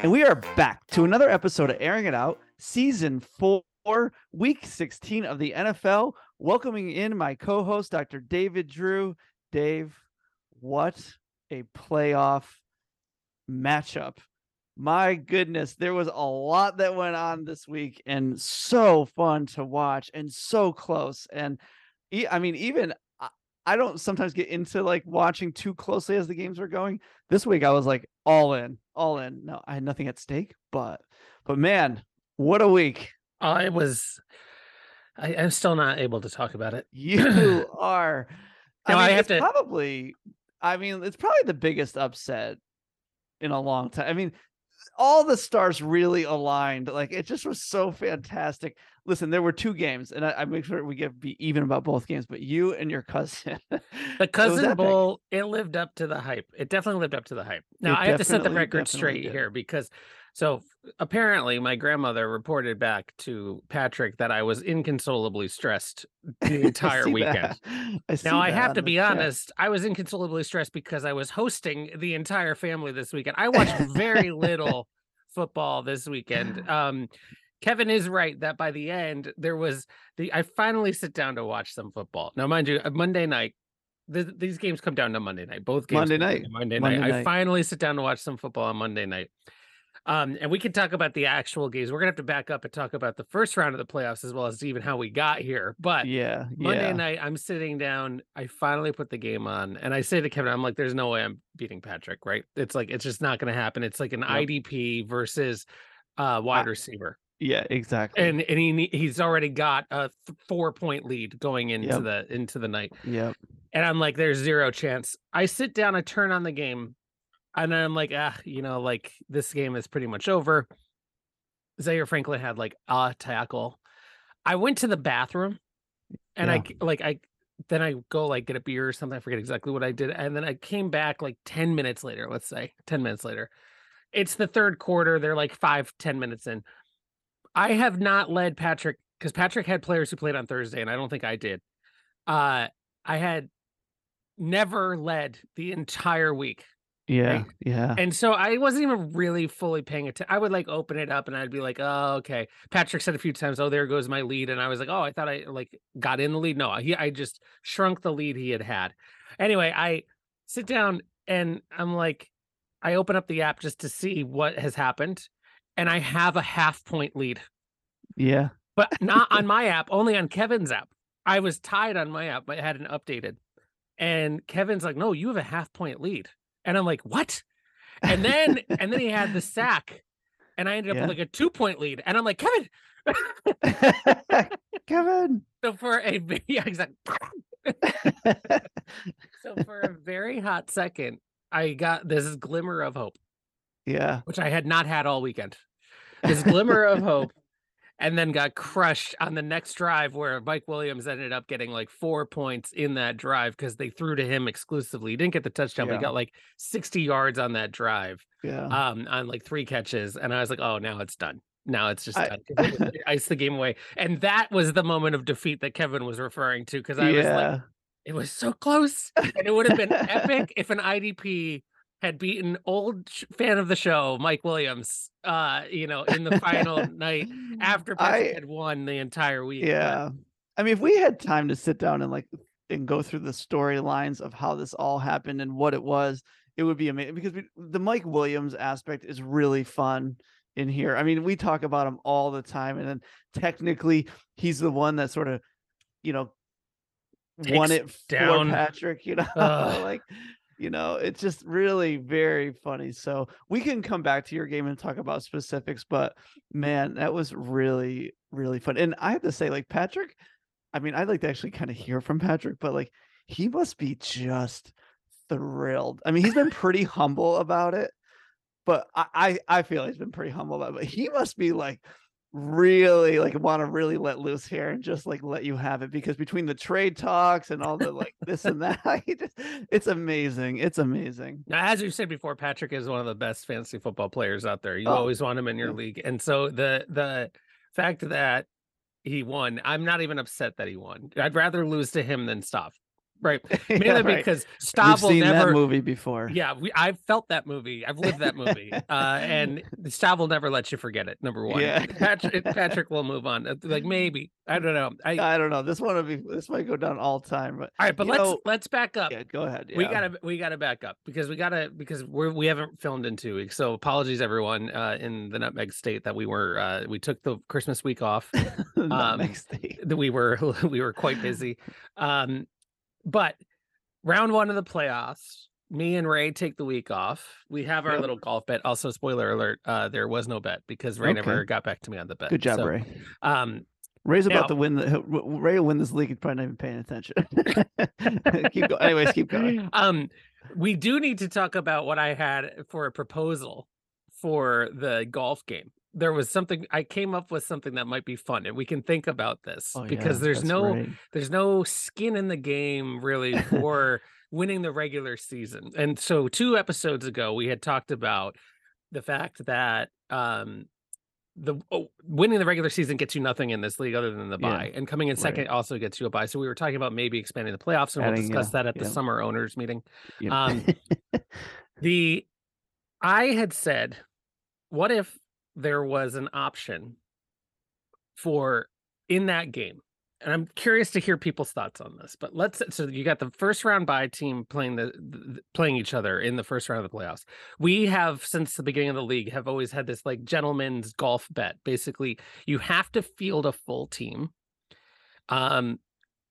And we are back to another episode of Airing It Out, season four, week 16 of the NFL. Welcoming in my co host, Dr. David Drew. Dave, what a playoff matchup. My goodness, there was a lot that went on this week and so fun to watch and so close. And I mean, even I- I don't sometimes get into like watching too closely as the games are going. This week I was like all in, all in. No, I had nothing at stake, but but man, what a week. I was I, I'm still not able to talk about it. You are I, No, I mean, have it's to- probably I mean, it's probably the biggest upset in a long time. I mean, all the stars really aligned. Like it just was so fantastic. Listen, there were two games, and I, I make sure we get be even about both games. But you and your cousin, The cousin bowl, it lived up to the hype. It definitely lived up to the hype. Now It I have to set the record straight did. here because so apparently my grandmother reported back to Patrick that I was inconsolably stressed the entire see weekend. I Now I have to be honest, I was inconsolably stressed because I was hosting the entire family this weekend. I watched very little football this weekend. Um Kevin is right that by the end there was the I finally sit down to watch some football. Now mind you, uh, Monday night th- these games come down to Monday night. Both games Monday night. Monday, Monday night. I finally sit down to watch some football on Monday night. Um, and we can talk about the actual games. We're gonna have to back up and talk about the first round of the playoffs as well as even how we got here. But Yeah, Monday yeah. night, I'm sitting down. I finally put the game on, and I say to Kevin, "I'm like, there's no way I'm beating Patrick, right? It's like it's just not going to happen. It's like an Yep. IDP versus uh wide receiver, Yeah, exactly. and and he he's already got a th- four point lead going into Yep. the into the night, yep. and I'm like, there's zero chance. I sit down, I turn on the game, and I'm like, ah, you know, like this game is pretty much over. Zaire Franklin had like a tackle. I went to the bathroom and I Yeah. g- like I then I go like get a beer or something. I forget exactly what I did. And then I came back like 10 minutes later, let's say 10 minutes later. It's the third quarter. They're like five, 10 minutes in. I have not led Patrick because Patrick had players who played on Thursday, and I don't think I did. Uh I had never led the entire week. Yeah, yeah. And so I wasn't even really fully paying attention. I would like open it up and I'd be like, oh, okay. Patrick said a few times, oh, there goes my lead. And I was like, oh, I thought I like got in the lead. No, he, I just shrunk the lead he had had. Anyway, I sit down and I'm like, I open up the app just to see what has happened. And I have a half point lead, yeah. but not on my app, only on Kevin's app. I was tied on my app, but I hadn't updated. And Kevin's like, no, you have a half point lead. And I'm like, what? And then and then he had the sack. And I ended up Yeah. with like a two point lead. And I'm like, Kevin. Kevin. so for a yeah, exactly. So for a very hot second, I got this glimmer of hope, yeah. which I had not had all weekend. This glimmer of hope. And then got crushed on the next drive where Mike Williams ended up getting like four points in that drive because they threw to him exclusively. He didn't get the touchdown, but he got like 60 yards on that drive. Yeah. um on like three catches and i was like oh now it's done now it's just I- done 'cause it was- it iced the game away and that was the moment of defeat that kevin was referring to because i was like it was so close and it would have been epic if an idp had beaten old sh- fan of the show mike williams uh you know in the final night after Patrick I had won the entire week yeah. I mean, if we had time to sit down and like and go through the storylines of how this all happened and what it was, it would be amazing because we, the Mike Williams aspect is really fun in here. I mean, we talk about him all the time, and then technically he's the one that sort of, you know, won it for Patrick. You know, like you know, it's just really very funny. So we can come back to your game and talk about specifics, but man, that was really, really fun. And I have to say, like Patrick, I mean, I'd like to actually kind of hear from Patrick, but like he must be just thrilled. I mean, he's been pretty humble about it, but I, I, I feel he's been pretty humble about it. But he must be like really like want to really let loose here and just like let you have it because between the trade talks and all the like this and that it's amazing it's amazing. Now as you said before patrick is one of the best fantasy football players out there. You Oh, always want him in your yeah. league and so the the fact that he won i'm not even upset that he won. I'd rather lose to him than stop right. Mainly Yeah, right. because we've will seen never that movie before. Yeah we, i've felt that movie. I've lived that movie. Uh and Stav will never let you forget it number one. Yeah. patrick patrick will move on Uh, like maybe. I don't know. I, i don't know. This one would be this might go down all time but all right but let's know- let's back up. Yeah go ahead. We gotta we gotta back up because we gotta because we're we haven't filmed in two weeks so apologies everyone uh in the nutmeg state that we were uh we took the christmas week off. Nutmeg um, State. that we were we were quite busy. Um but round one of the playoffs me and ray take the week off we have our Yep. little golf bet also spoiler alert uh there was no bet because ray Okay. never got back to me on the bet good job So, ray um Ray's about Now- to win the Ray will win this league. He's probably not even paying attention. keep going. Anyways, keep going. um we do need to talk about what i had for a proposal for the golf game there was something i came up with something that might be fun and we can think about this Oh, because yeah, there's no right. there's no skin in the game really for winning the regular season and so two episodes ago we had talked about the fact that um the oh, winning the regular season gets you nothing in this league other than the Yeah, buy and coming in right. second also gets you a buy so we were talking about maybe expanding the playoffs and we'll discuss yeah, that at the summer owners meeting um, the I had said, what if there was an option for in that game? And I'm curious to hear people's thoughts on this. But let's so you got the first round by team playing the, the playing each other in the first round of the playoffs. We have since the beginning of the league have always had this like gentleman's golf bet. Basically, you have to field a full team. Um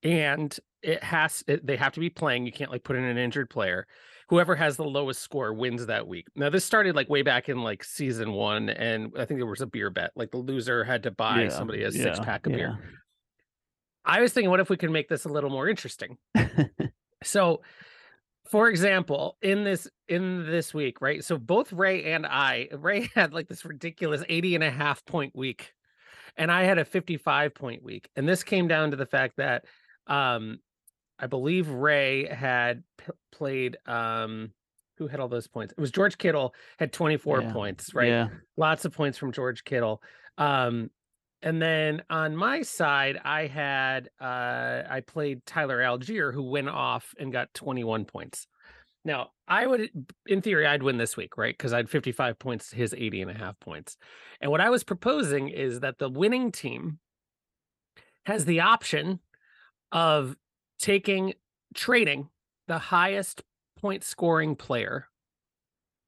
and it has it, they have to be playing. You can't like put in an injured player whoever has the lowest score wins that week. Now this started like way back in like season one, and I think there was a beer bet. Like the loser had to buy Yeah, somebody a six pack of beer. I was thinking, what if we could make this a little more interesting? So, for example, in this in this week, right? So both Ray and I, Ray had like this ridiculous 80 and a half point week, and I had a 55 point week. And this came down to the fact that um I believe Ray had p- played um who had all those points? It was George Kittle had 24 Yeah, points, right? Yeah. lots of points from George Kittle. Um, and then on my side, I had uh, I played Tyler Allgeier, who went off and got 21 points. Now, I would, in theory, I'd win this week, right? Because I had 55 points to his 80 and a half points. And what I was proposing is that the winning team has the option of taking trading the highest point scoring player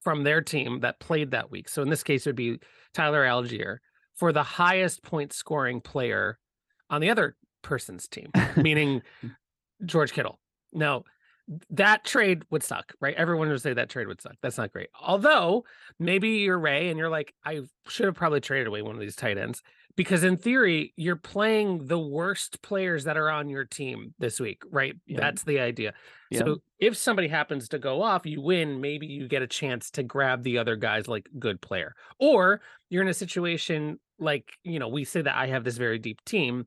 from their team that played that week. So in this case, it would be Tyler Allgeier for the highest point scoring player on the other person's team, meaning hmm. George Kittle. Now, that trade would suck, right? Everyone would say that trade would suck. That's not great. Although maybe you're Ray and you're like, I should have probably traded away one of these tight ends because in theory, you're playing the worst players that are on your team this week, right? Yeah. That's the idea. Yeah. So if somebody happens to go off, you win, maybe you get a chance to grab the other guy's like good player. Or you're in a situation like, you know, we say that I have this very deep team.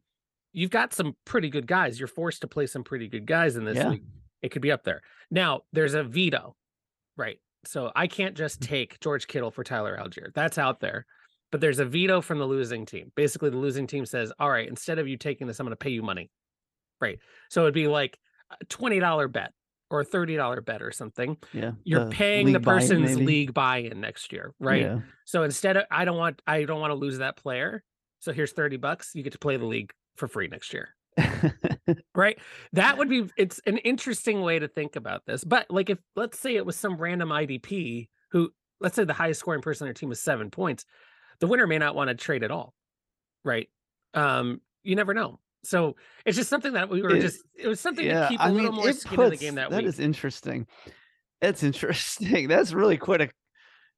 You've got some pretty good guys. You're forced to play some pretty good guys in this Yeah. league. It could be up there. Now, there's a veto, right? So I can't just Mm. take George Kittle for Tyler Allgeier. That's out there. But there's a veto from the losing team. Basically, the losing team says, all right, instead of you taking this, I'm going to pay you money. Right. So it'd be like a $20 bet or a $30 bet or something. Yeah. You're the paying the person's league buy-in next year, right? Yeah. So instead of I don't want I don't want to lose that player. So here's 30 bucks. You get to play the league for free next year. Right? That would be it's an interesting way to think about this. But like if let's say it was some random IDP who let's say the highest scoring person on their team was 7 points, the winner may not want to trade at all. Right? Um you never know. So it's just something that we were It- just it was something yeah. to keep a I little mean, more skin in the game that, That week. is interesting. That's interesting. That's really quite a.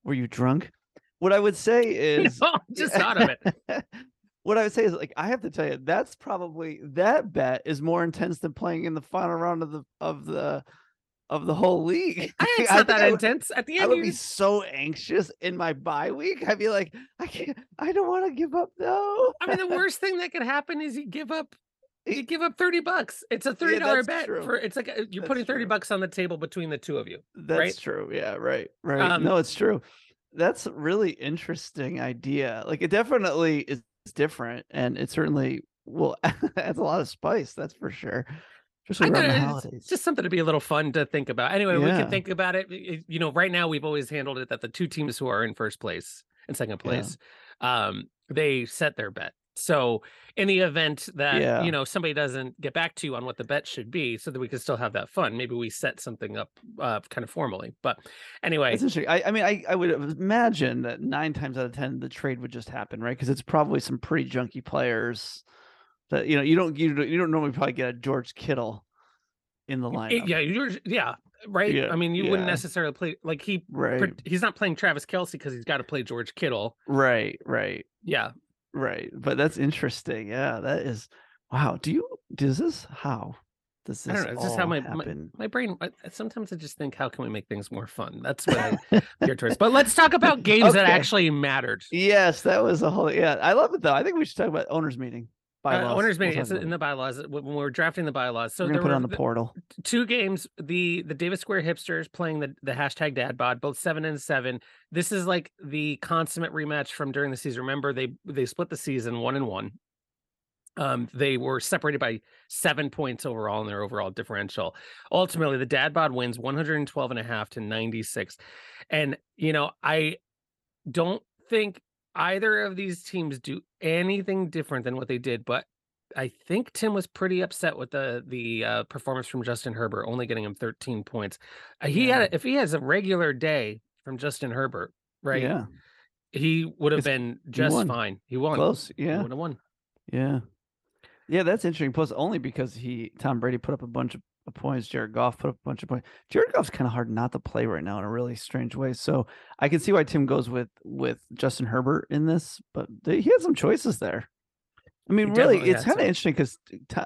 Were you drunk? What I would say is No, just thought of it. what I would say is like I have to tell you that's probably that bet is more intense than playing in the final round of the of the of the whole league. I, it's not that I would- intense. At the end, I would you be so anxious in my bye week. I'd be like, I can't. I don't want to give up. No. I mean, the worst thing that could happen is you give up. You give up thirty bucks. It's a thirty dollar that's bet true. for. It's like a, you're That's putting thirty true. bucks on the table between the two of you. That's right? true. Yeah. Right. Right. Um, no, it's true. That's a really interesting idea. Like it definitely is different, and it certainly will adds a lot of spice. That's for sure. Especially around the holidays. it's just something to be a little fun to think about. Anyway, we can think about it. You know, right now we've always handled it that the two teams who are in first place and second Yeah. place, um, they set their bet. So in the event that Yeah. you know somebody doesn't get back to you on what the bet should be, so that we can still have that fun, maybe we set something up uh, kind of formally. But anyway, It's interesting. I, I mean, I, I would imagine that nine times out of ten the trade would just happen, right? Because it's probably some pretty junky players that you know you don't you don't, you don't normally probably get a George Kittle in the lineup, yeah, you're yeah, right. Yeah, I mean, you wouldn't necessarily play like he. right? He's not playing Travis Kelce because he's got to play George Kittle. Right, right, Yeah, right. But that's interesting. Yeah, that is. Wow. Do you? Does this? How? Does this I don't know. It's just how my, my my brain. I, sometimes I just think, how can we make things more fun? That's what I gear towards. But let's talk about games that actually mattered. yes, that was a whole. Yeah, I love it though. I think we should talk about owners meeting. Uh, Bylaws. owners We'll meeting it's in the bylaws when we were drafting the bylaws. So We're there put it on the the- portal. two games. The the Davis Square hipsters playing the the hashtag Dad Bod, both seven and seven. This is like the consummate rematch from during the season. Remember they they split the season one and one. Um, they were separated by seven points overall in their overall differential. Ultimately, the Dad Bod wins 112 and a half to 96. And you know, I don't think either of these teams do anything different than what they did, but I think Tim was pretty upset with the the uh, performance from Justin Herbert, only getting him 13 points. Uh, he Yeah. had if he has a regular day from Justin Herbert, right? Yeah. He would have been just won. fine. He won. Close. Yeah. would have won. Yeah. Yeah, that's interesting. Plus, only because he Tom Brady put up a bunch of points, Jared Goff put up a bunch of points. Jared Goff's kind of hard not to play right now in a really strange way. So I can see why Tim goes with with Justin Herbert in this, but they, he had some choices there. I mean, He really, it's kind of interesting because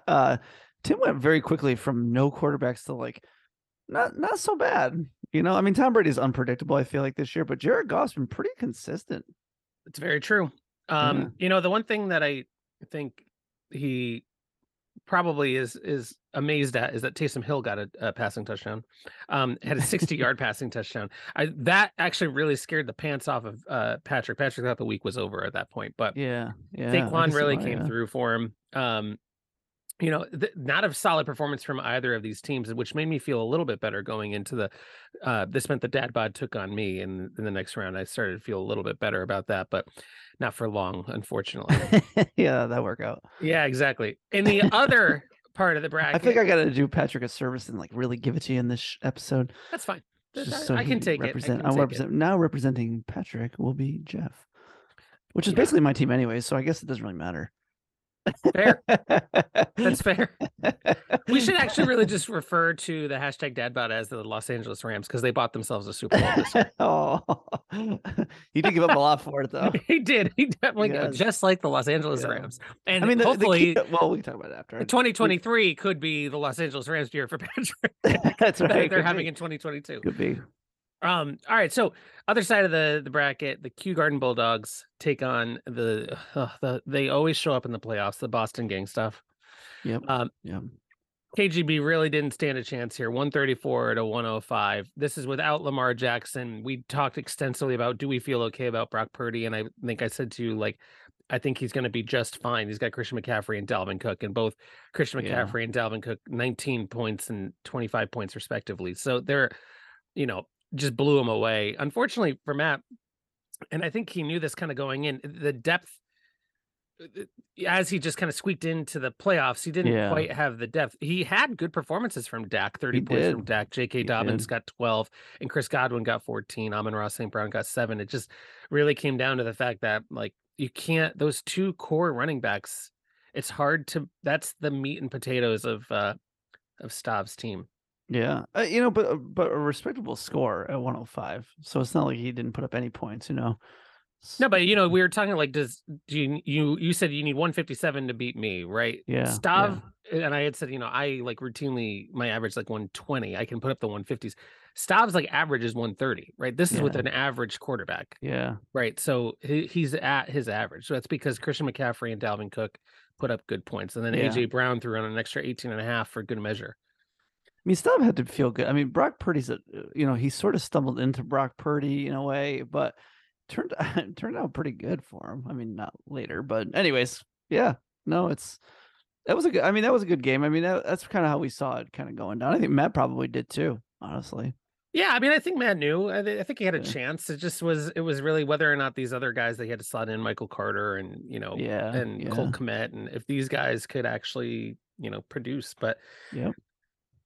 uh, Tim went very quickly from no quarterbacks to like not not so bad. You know, I mean, Tom Brady's unpredictable. I feel like this year, but Jared Goff's been pretty consistent. It's very true. Um, Yeah. you know, the one thing that I think he probably is is amazed at is that Taysom Hill got a, a passing touchdown. Um, had a 60 yard passing touchdown. I that actually really scared the pants off of uh Patrick. Patrick thought the week was over at that point, but Yeah, yeah. Saquon really why, came yeah. through for him. Um, you know, th- not a solid performance from either of these teams, which made me feel a little bit better going into the. Uh, this meant the dad bod took on me, and in the next round, I started to feel a little bit better about that, but not for long, unfortunately. yeah, that worked out. yeah, exactly. In the other part of the bracket, I think I got to do Patrick a service and like really give it to you in this sh- episode. that's fine. Just I- so I can take represent, it. I I'm can take represent, now representing Patrick will be Jeff, which is Yeah. basically my team anyway. So I guess it doesn't really matter. Fair. That's fair. We should actually really just refer to the hashtag dadbod as the Los Angeles Rams because they bought themselves a Super Bowl this oh, he did give up a lot for it though. he did. He definitely Yes. just like the Los Angeles Yeah. Rams. And I mean, the, the hopefully, key, well, we can talk about it after. 2023 could be the Los Angeles Rams year for Patrick. That's that right. they're could having be. in 2022. Could be. Um. All right. So other side of the the bracket, the Kew Garden Bulldogs take on the uh, the they always show up in the playoffs. The Boston Gang stuff. Yep. Um. Yep. KGB really didn't stand a chance here. 134 to 105. This is without Lamar Jackson. We talked extensively about do we feel okay about Brock Purdy? And I think I said to you, like, I think he's going to be just fine. He's got Christian McCaffrey and Dalvin Cook, and both Christian Yeah. McCaffrey and Dalvin Cook 19 points and 25 points respectively. So they're, you know, just blew him away. Unfortunately for Matt, and I think he knew this kind of going in, the depth uh, as he just kind of squeaked into the playoffs, he didn't Yeah. quite have the depth. He had good performances from Dak, 30 points from did. Dak. J.K. He Dobbins did. got 12, and Chris Godwin got 14. Amon-Ra St. Brown got seven. It just really came down to the fact that, like, you can't, those two core running backs, it's hard to, that's the meat and potatoes of, uh, of Stav's team. Yeah, uh, you know, but uh, but a respectable score at 105. So it's not like he didn't put up any points. You know, No, but you know, we were talking like, does do you you you said you need 157 to beat me, right? Yeah, Stav, and I had said, you know, I like routinely my average like 120. I can put up the 150s. Stav's like average is 130, right? This is with an average quarterback, yeah, right? So he, he's at his average. So that's because Christian McCaffrey and Dalvin Cook put up good points, and then Yeah. AJ Brown threw on an extra 18 and a half for good measure. I mean, Stav had to feel good. I mean, Brock Purdy's a, uh, you know, he sort of stumbled into Brock Purdy in a way, but turned turned out pretty good for him. I mean, not later, but anyways, yeah, no, it's that was a good. I mean, that was a good game. I mean, that, that's kind of how we saw it kind of going down. I think Matt probably did too, honestly. Yeah, I mean, I think Matt knew. I, thi- I think he had a Yeah. chance. It just was. It was really whether or not these other guys they had to slot in, Michael Carter and you know, Yeah, and yeah. Cole Kmet, and if these guys could actually you know produce. But Yep.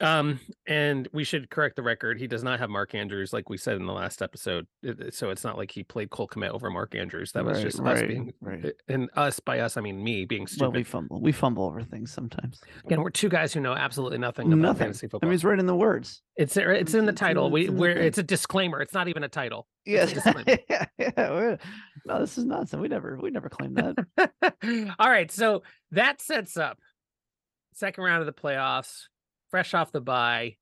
Um, and we should correct the record. He does not have Mark Andrews, like we said in the last episode. It- So it's not like he played Cole Kmet over Mark Andrews. That was Right, just us being, right. and us by us, I mean me being Well, stupid. we fumble. We fumble over things sometimes. Again, we're two guys who know absolutely nothing about Nothing. fantasy I mean, it's right in the words. it's it's in the title. We it's in the we're it's a disclaimer. It's not even a title. Yes. It's a yeah, yeah. No, this is nonsense. We never, we never claimed that. All right, so that sets up second round of the playoffs, fresh off the bye,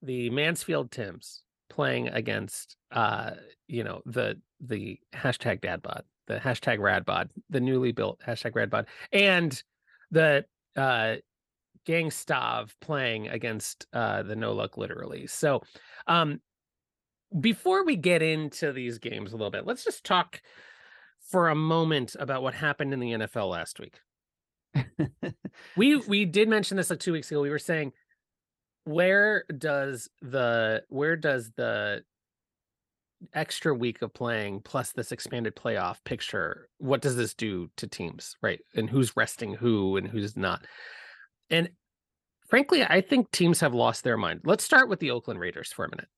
the Mansfield Tims playing against uh, you know, the the hashtag dadbod, the hashtag radbod, the newly built hashtag radbod, and the uh gang stav playing against uh the no luck literally. So um before we get into these games a little bit, let's just talk for a moment about what happened in the NFL last week. We we did mention this like 2 weeks ago. We were saying where does the where does the extra week of playing plus this expanded playoff picture what does this do to teams, right? And who's resting who and who's not. And frankly, I think teams have lost their mind. Let's start with the Oakland Raiders for a minute,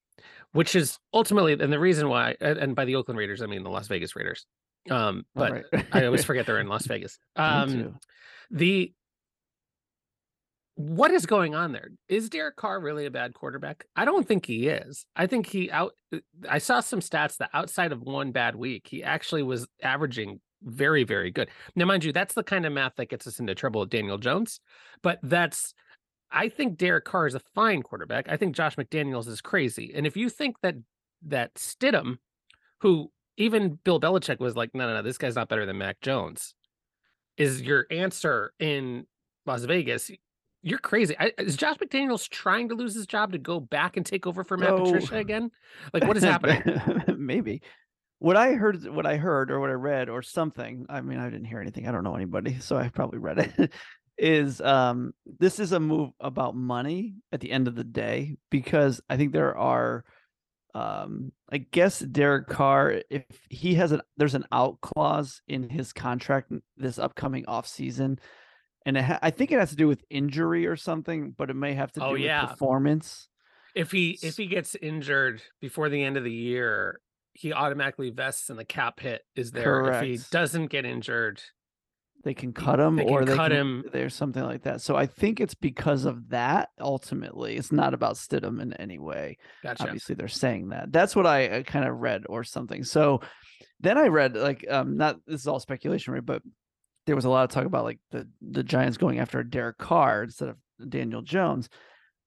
which is ultimately and the reason why and by the Oakland Raiders I mean the Las Vegas Raiders. Um but Alright. I always forget they're in Las Vegas. Um the what is going on there? Is Derek Carr really a bad quarterback? I don't think he is. I think he out. uh, I saw some stats that outside of one bad week, he actually was averaging very, very good. Now, mind you, that's the kind of math that gets us into trouble with Daniel Jones. But that's, I think Derek Carr is a fine quarterback. I think Josh McDaniels is crazy. And if you think that that Stidham, who even Bill Belichick was like, no, no, no, this guy's not better than Mac Jones, is your answer in Las Vegas. You're crazy. I, is Josh McDaniels trying to lose his job to go back and take over for Matt No. Patricia again? Like, what is happening? Maybe. What I heard, what I heard, or what I read, or something. I mean, I didn't hear anything. I don't know anybody, so I probably read it. is um, this is a move about money at the end of the day because I think there are, um, I guess Derek Carr, if he has an there's an out clause in his contract this upcoming off season, and it ha- I think it has to do with injury or something, but it may have to do Oh, with yeah. performance. If he if he gets injured before the end of the year, he automatically vests and the cap hit is there. If he doesn't get injured, they can cut him they can or they cut can, him. there's something like that so i think it's because of that ultimately it's not about stidham in any way gotcha. obviously they're saying that that's what i uh, kind of read or something so then i read like um not this is all speculation right but there was a lot of talk about like the the giants going after derek carr instead of daniel jones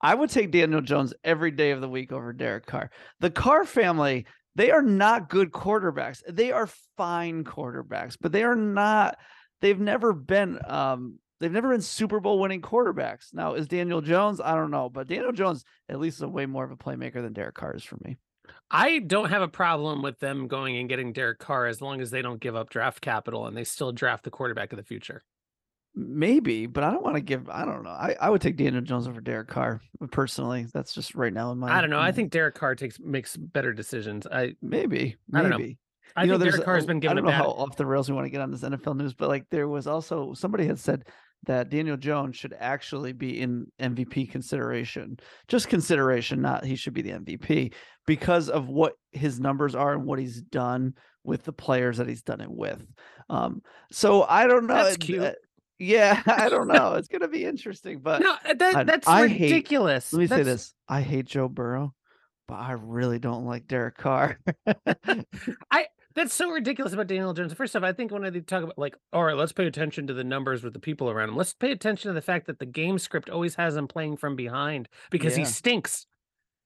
i would take daniel jones every day of the week over derek carr the carr family they are not good quarterbacks they are fine quarterbacks but they are not they've never been um they've never been Super Bowl winning quarterbacks. Now is Daniel Jones? I don't know, but Daniel Jones at least is way more of a playmaker than Derek Carr is for me. I don't have a problem with them going and getting Derek Carr as long as they don't give up draft capital and they still draft the quarterback of the future. Maybe, but I don't want to give. I don't know. I, I would take Daniel Jones over Derek Carr uh, personally. That's just right now in my. I don't know. I think Derek Carr takes makes better decisions. I maybe, I don't know. maybe. I You know, think there's Derek Carr has been I given a don't know bad. how off the rails we want to get on this NFL news, but like there was also somebody had said that Daniel Jones should actually be in MVP consideration, just consideration, not he should be the MVP because of what his numbers are and what he's done with the players that he's done it with. Um, so I don't know. That's cute. uh, yeah, I don't know. It's gonna be interesting, but no, uh, that, I- that's I hate- ridiculous. let me say this: I hate Joe Burrow, but I really don't like Derek Carr. That's so ridiculous about Daniel Jones. First off, I think when they talk about like, all right, let's pay attention to the numbers with the people around him. Let's pay attention to the fact that the game script always has him playing from behind because he stinks.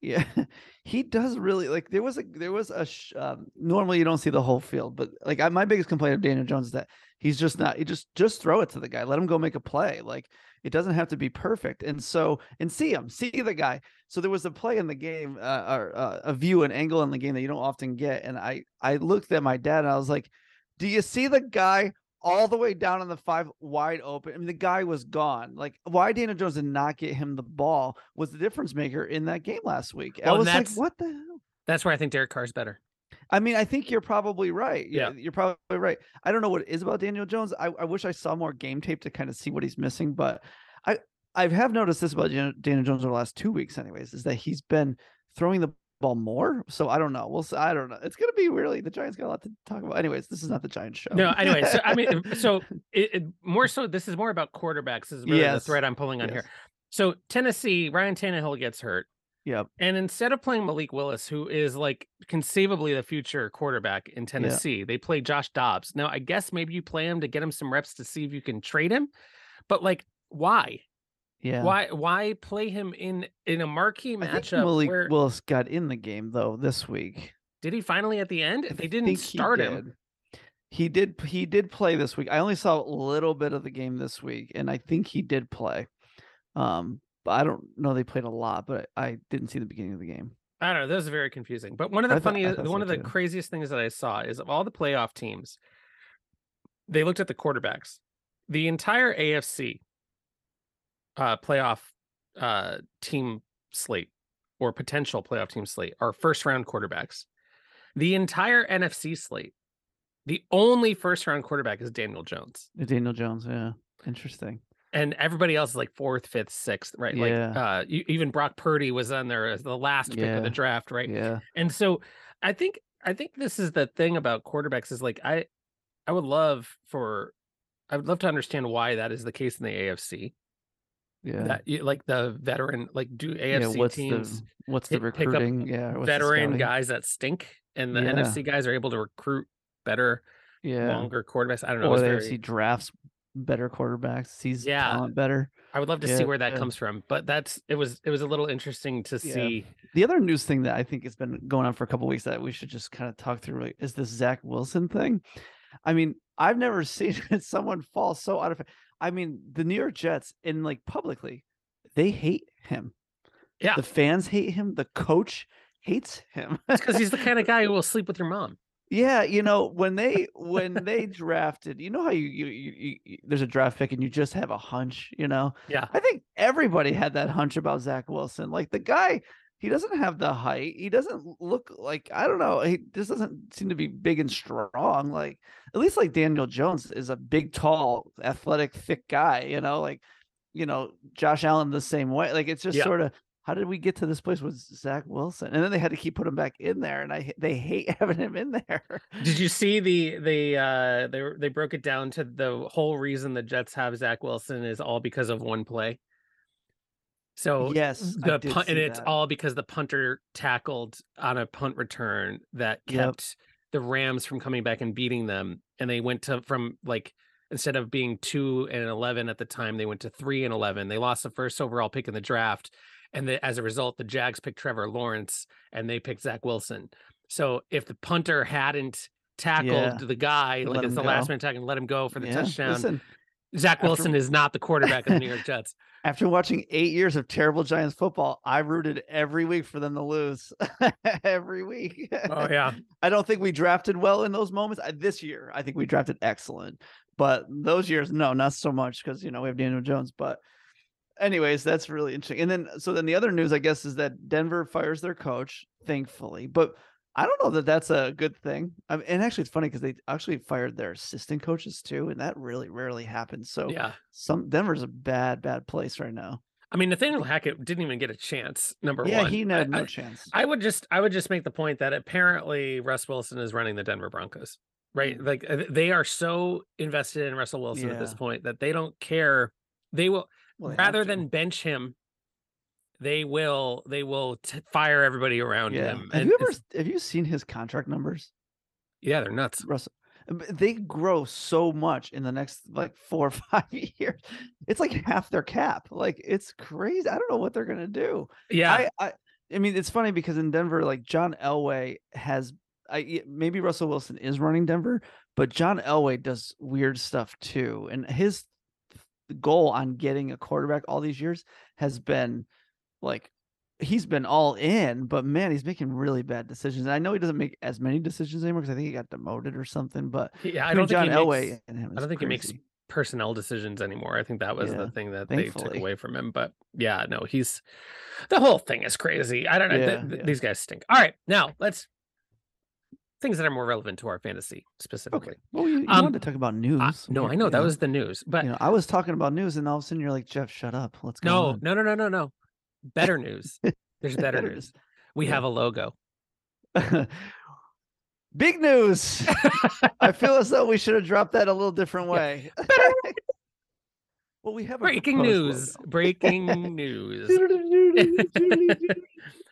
Yeah, he does really like. There was a there was a sh- um, normally you don't see the whole field, but like I, my biggest complaint of Daniel Jones is that he's just not. He just just throw it to the guy, let him go make a play. Like it doesn't have to be perfect. And so and see him, see the guy. So there was a play in the game, uh, or uh, a view, an angle in the game that you don't often get. And I I looked at my dad and I was like, "Do you see the guy?" All the way down on the five, wide open. I mean, the guy was gone. Like, why Daniel Jones did not get him the ball was the difference maker in that game last week. I Well, and was like, that's- what the hell? That's where I think Derek Carr's better. I mean, I think you're probably right. Yeah. Yeah, you're probably right. I don't know what it is about Daniel Jones. I, I wish I saw more game tape to kind of see what he's missing, but I I have noticed this about Daniel Jones over the last two weeks, anyways, is that he's been throwing the ball more. So I don't know. We'll see. I don't know. It's gonna be really the Giants got a lot to talk about. Anyways, this is not the Giants show. No, anyway, so I mean, so it, it more so. This is more about quarterbacks. Is really the thread I'm pulling on Yes. here. So Tennessee, Ryan Tannehill gets hurt, Yep. and instead of playing Malik Willis, who is like conceivably the future quarterback in Tennessee, they play Josh Dobbs. Now, I guess maybe you play him to get him some reps to see if you can trade him, but like, why? Yeah. Why? Why play him in in a marquee I think matchup? Malik where, Willis got in the game though this week. did he finally at the end? I They didn't start him. He did. He did play this week. I only saw a little bit of the game this week, and I think he did play. Um, but I don't know they played a lot, but I didn't see the beginning of the game. I don't know. That was very confusing. But one of the I thought- funniest, thought one so of the too. craziest things that I saw is of all the playoff teams, they looked at the quarterbacks. The entire AFC uh, playoff uh, team slate or potential playoff team slate are first round quarterbacks. The entire NFC slate, the only first round quarterback is Daniel Jones. Daniel Jones, yeah, interesting. And everybody else is like fourth, fifth, sixth, right? Yeah. Like uh, you, even Brock Purdy was on there as the last pick of the draft, right? Yeah, And so I think I think this is the thing about quarterbacks is like I I would love for I would love to understand why that is the case in the AFC. yeah. That you, like the veteran like do yeah, AFC what's teams the what's the hit- pick up recruiting? Yeah, veteran guys that stink and the Yeah. NFC guys are able to recruit better Yeah, longer quarterbacks. I don't know. or the very- AFC drafts better quarterbacks, sees Yeah. talent better. I would love to yeah, see where that yeah. comes from, but that's it was it was a little interesting to see. The other news thing that I think has been going on for a couple weeks that we should just kind of talk through is this Zach Wilson thing. I mean, I've never seen someone fall so out of. I mean, the New York Jets in like publicly, they hate him. Yeah. The fans hate him. The coach hates him. It's because he's the kind of guy who will sleep with your mom. Yeah, you know when they when they drafted, you know how you, you you you there's a draft pick and you just have a hunch, you know. Yeah. I think everybody had that hunch about Zach Wilson. Like the guy, he doesn't have the height. He doesn't look like I don't know. He just doesn't seem to be big and strong. Like at least like Daniel Jones is a big, tall, athletic, thick guy. You know, like you know Josh Allen the same way. Like it's just Yeah. sort of how did we get to this place with Zach Wilson? And then they had to keep putting him back in there, and I they hate having him in there. Did you see the the uh they they broke it down to the whole reason the Jets have Zach Wilson is all because of one play. So yes, the punt, and it's that. all because the punter tackled on a punt return that Yep. kept the Rams from coming back and beating them, and they went to from like instead of being two and eleven at the time, they went to three and eleven. They lost the first overall pick in the draft, and the, as a result, the Jags picked Trevor Lawrence and they picked Zach Wilson. So if the punter hadn't tackled Yeah. the guy, Let like it's the last go. minute tackle, and let him go for the Yeah, touchdown, Listen, Zach after- Wilson is not the quarterback of the New York Jets. after watching eight years of terrible Giants football, I rooted every week for them to lose. every week. Oh yeah. I don't think we drafted well in those moments. I- This year, I think we drafted excellent, but those years, no, not so much because you know we have Daniel Jones. But, anyways, that's really interesting. And then, so then the other news, I guess, is that Denver fires their coach, thankfully. But I don't know that that's a good thing. I mean, and actually, it's funny because they actually fired their assistant coaches too, and that really rarely happens. So, Yeah. some Denver's a bad, bad place right now. I mean, Nathaniel Hackett didn't even get a chance. Number yeah, one, yeah, he had no I, chance. I would just, I would just make the point that apparently Russ Wilson is running the Denver Broncos, right? Like uh, they are so invested in Russell Wilson at this Mm. Point that they don't care. They will Well, rather than bench him, they will, they will t- fire everybody around yeah. him. Have And you ever have you seen his contract numbers? Yeah, they're nuts. Russell. They grow so much in the next like four or five years. It's like half their cap. Like it's crazy. I don't know what they're gonna do. Yeah, I, I I mean it's funny because in Denver, like John Elway has I maybe Russell Wilson is running Denver, but John Elway does weird stuff too. And his goal on getting a quarterback all these years has been like he's been all in, but man, he's making really bad decisions. And I know he doesn't make as many decisions anymore because I think he got demoted or something. But yeah, I don't John think he Elway makes, and him. I don't think he makes personnel decisions anymore. I think that was Yeah, the thing that they took away from him. But yeah, no, he's the whole thing is crazy. I don't know. th- Yeah, th- yeah. These guys stink. All right, now let's things that are more relevant to our fantasy specifically. Okay. Well, you, you Um, wanted to talk about news. No, I know that was the news, but You know, I was talking about news, and all of a sudden you're like, Jeff, shut up. Let's go. no, on." no, no, no, no, no. Better news. There's better news. We Yeah. have a logo. Big news. I feel as though we should have dropped that a little different way. well, we have a Breaking news. Breaking news.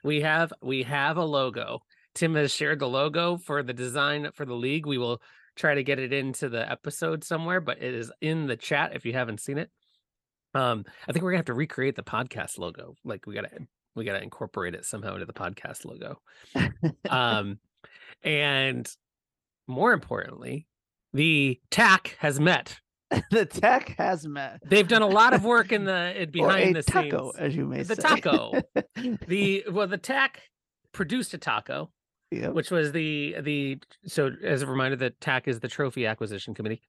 we have we have a logo. Tim has shared the logo for the design for the league. We will try to get it into the episode somewhere, but it is in the chat if you haven't seen it. Um, I think we're gonna have to recreate the podcast logo. Like we gotta we gotta incorporate it somehow into the podcast logo. Um, and more importantly, the TAC has met. the tech has met. They've done a lot of work in the in- behind the taco, scenes. as you may The say. taco. The well, the TAC produced a taco, Yep. which was the the so as a reminder, the TAC is the trophy acquisition committee.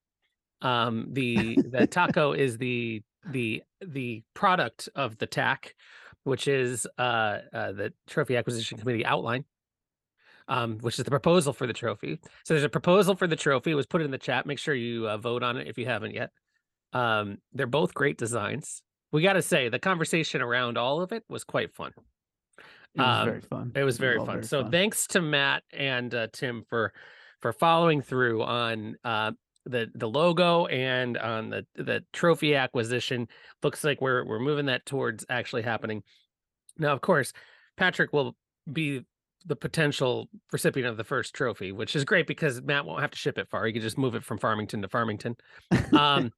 Um, the the taco is the the the product of the TAC, which is uh, uh the trophy acquisition committee outline. Um, which is the proposal for the trophy. So there's a proposal for the trophy. It was put in the chat. Make sure you uh, vote on it if you haven't yet. Um, they're both great designs. We got to say the conversation around all of it was quite fun. It was um, very fun. It was very all fun. so thanks to Matt and uh, Tim for for following through on uh, the the logo and on the the trophy acquisition. Looks like we're we're moving that towards actually happening. Now, of course, Patrick will be the potential recipient of the first trophy, which is great because Matt won't have to ship it far. He can just move it from Farmington to Farmington. Um,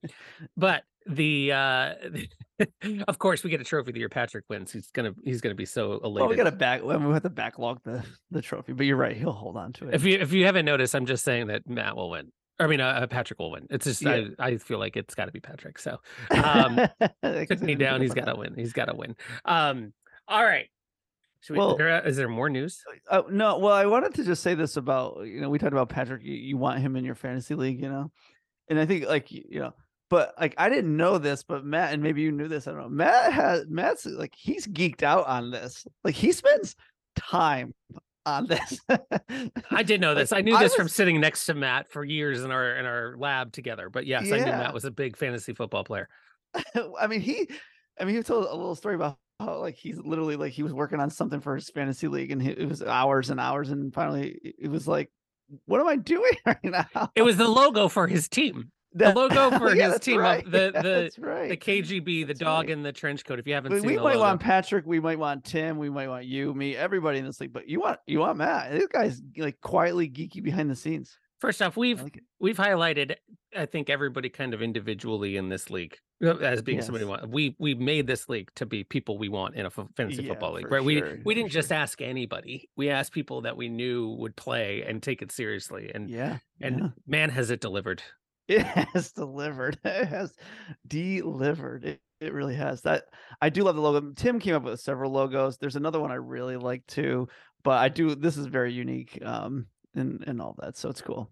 but the uh of course we get a trophy the year Patrick wins. He's gonna he's gonna be so elated. Well, we got to back. We have to backlog the the trophy, but you're right. He'll hold on to it. If you if you haven't noticed, I'm just saying that Matt will win. I mean, uh, Patrick will win. It's just Yeah. I, I feel like it's got to be Patrick. So um, took me down. He's got to win. He's got to win. Um, all right. Should we, Well- is there more news? Uh, no, well, I wanted to just say this about you know we talked about Patrick. You, you want him in your fantasy league, you know, and I think like you know, but like I didn't know this, but Matt and maybe you knew this. I don't know. Matt has Matt's like he's geeked out on this. Like he spends time on this. I did know this. I knew I this from sitting next to Matt for years in our in our lab together. But yes, I knew Matt was a big fantasy football player. I mean, he, I mean, he told a little story about how like he's literally like he was working on something for his fantasy league, and he, it was hours and hours, and finally it was like, what am I doing right now? It was the logo for his team. The logo for Yeah, his team right. the- Yeah, the- right. The KGB, the That's dog right. in the trench coat. If you haven't we, seen we might logo. want Patrick, we might want Tim, we might want you, me, everybody in this league, but you want you want Matt. This guy's like quietly geeky behind the scenes. First off, we've like we've highlighted i think everybody kind of individually in this league uh, as being somebody we want we we made this league to be people we want in a fantasy Yeah, football league right we sure, we for didn't just ask anybody we asked people that we knew would play and take it seriously and Yeah, and yeah. man has it delivered It has delivered. It has delivered. It, it really has. That I do love the logo. Tim came up with several logos. There's another one I really like too, but I do this is very unique um and and all that. So it's cool.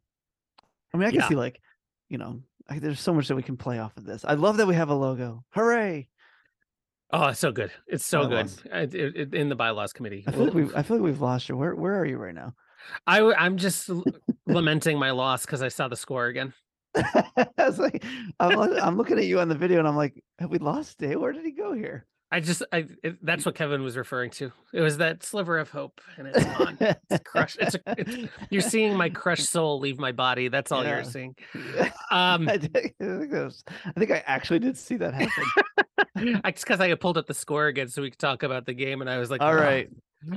I mean, I can Yeah. see like, you know, I, there's so much that we can play off of this. I love that we have a logo. Hooray. oh it's so good it's so good Bylaws. I- it- it- in the bylaws committee I feel like we've I feel like we've lost you. Where where are you right now? I I'm just lamenting my loss because i saw the score again like, I'm, I'm looking at you on the video and I'm like, have we lost Day? Where did he go here? i just i it, that's what kevin was referring to it was that sliver of hope and it's gone it's crushed it's, a, it's you're seeing my crushed soul leave my body that's all Yeah. you're seeing um I, did, I, think was- I think I actually did see that happen. I just because I had pulled up the score again so we could talk about the game, and I was like, All "Oh, right.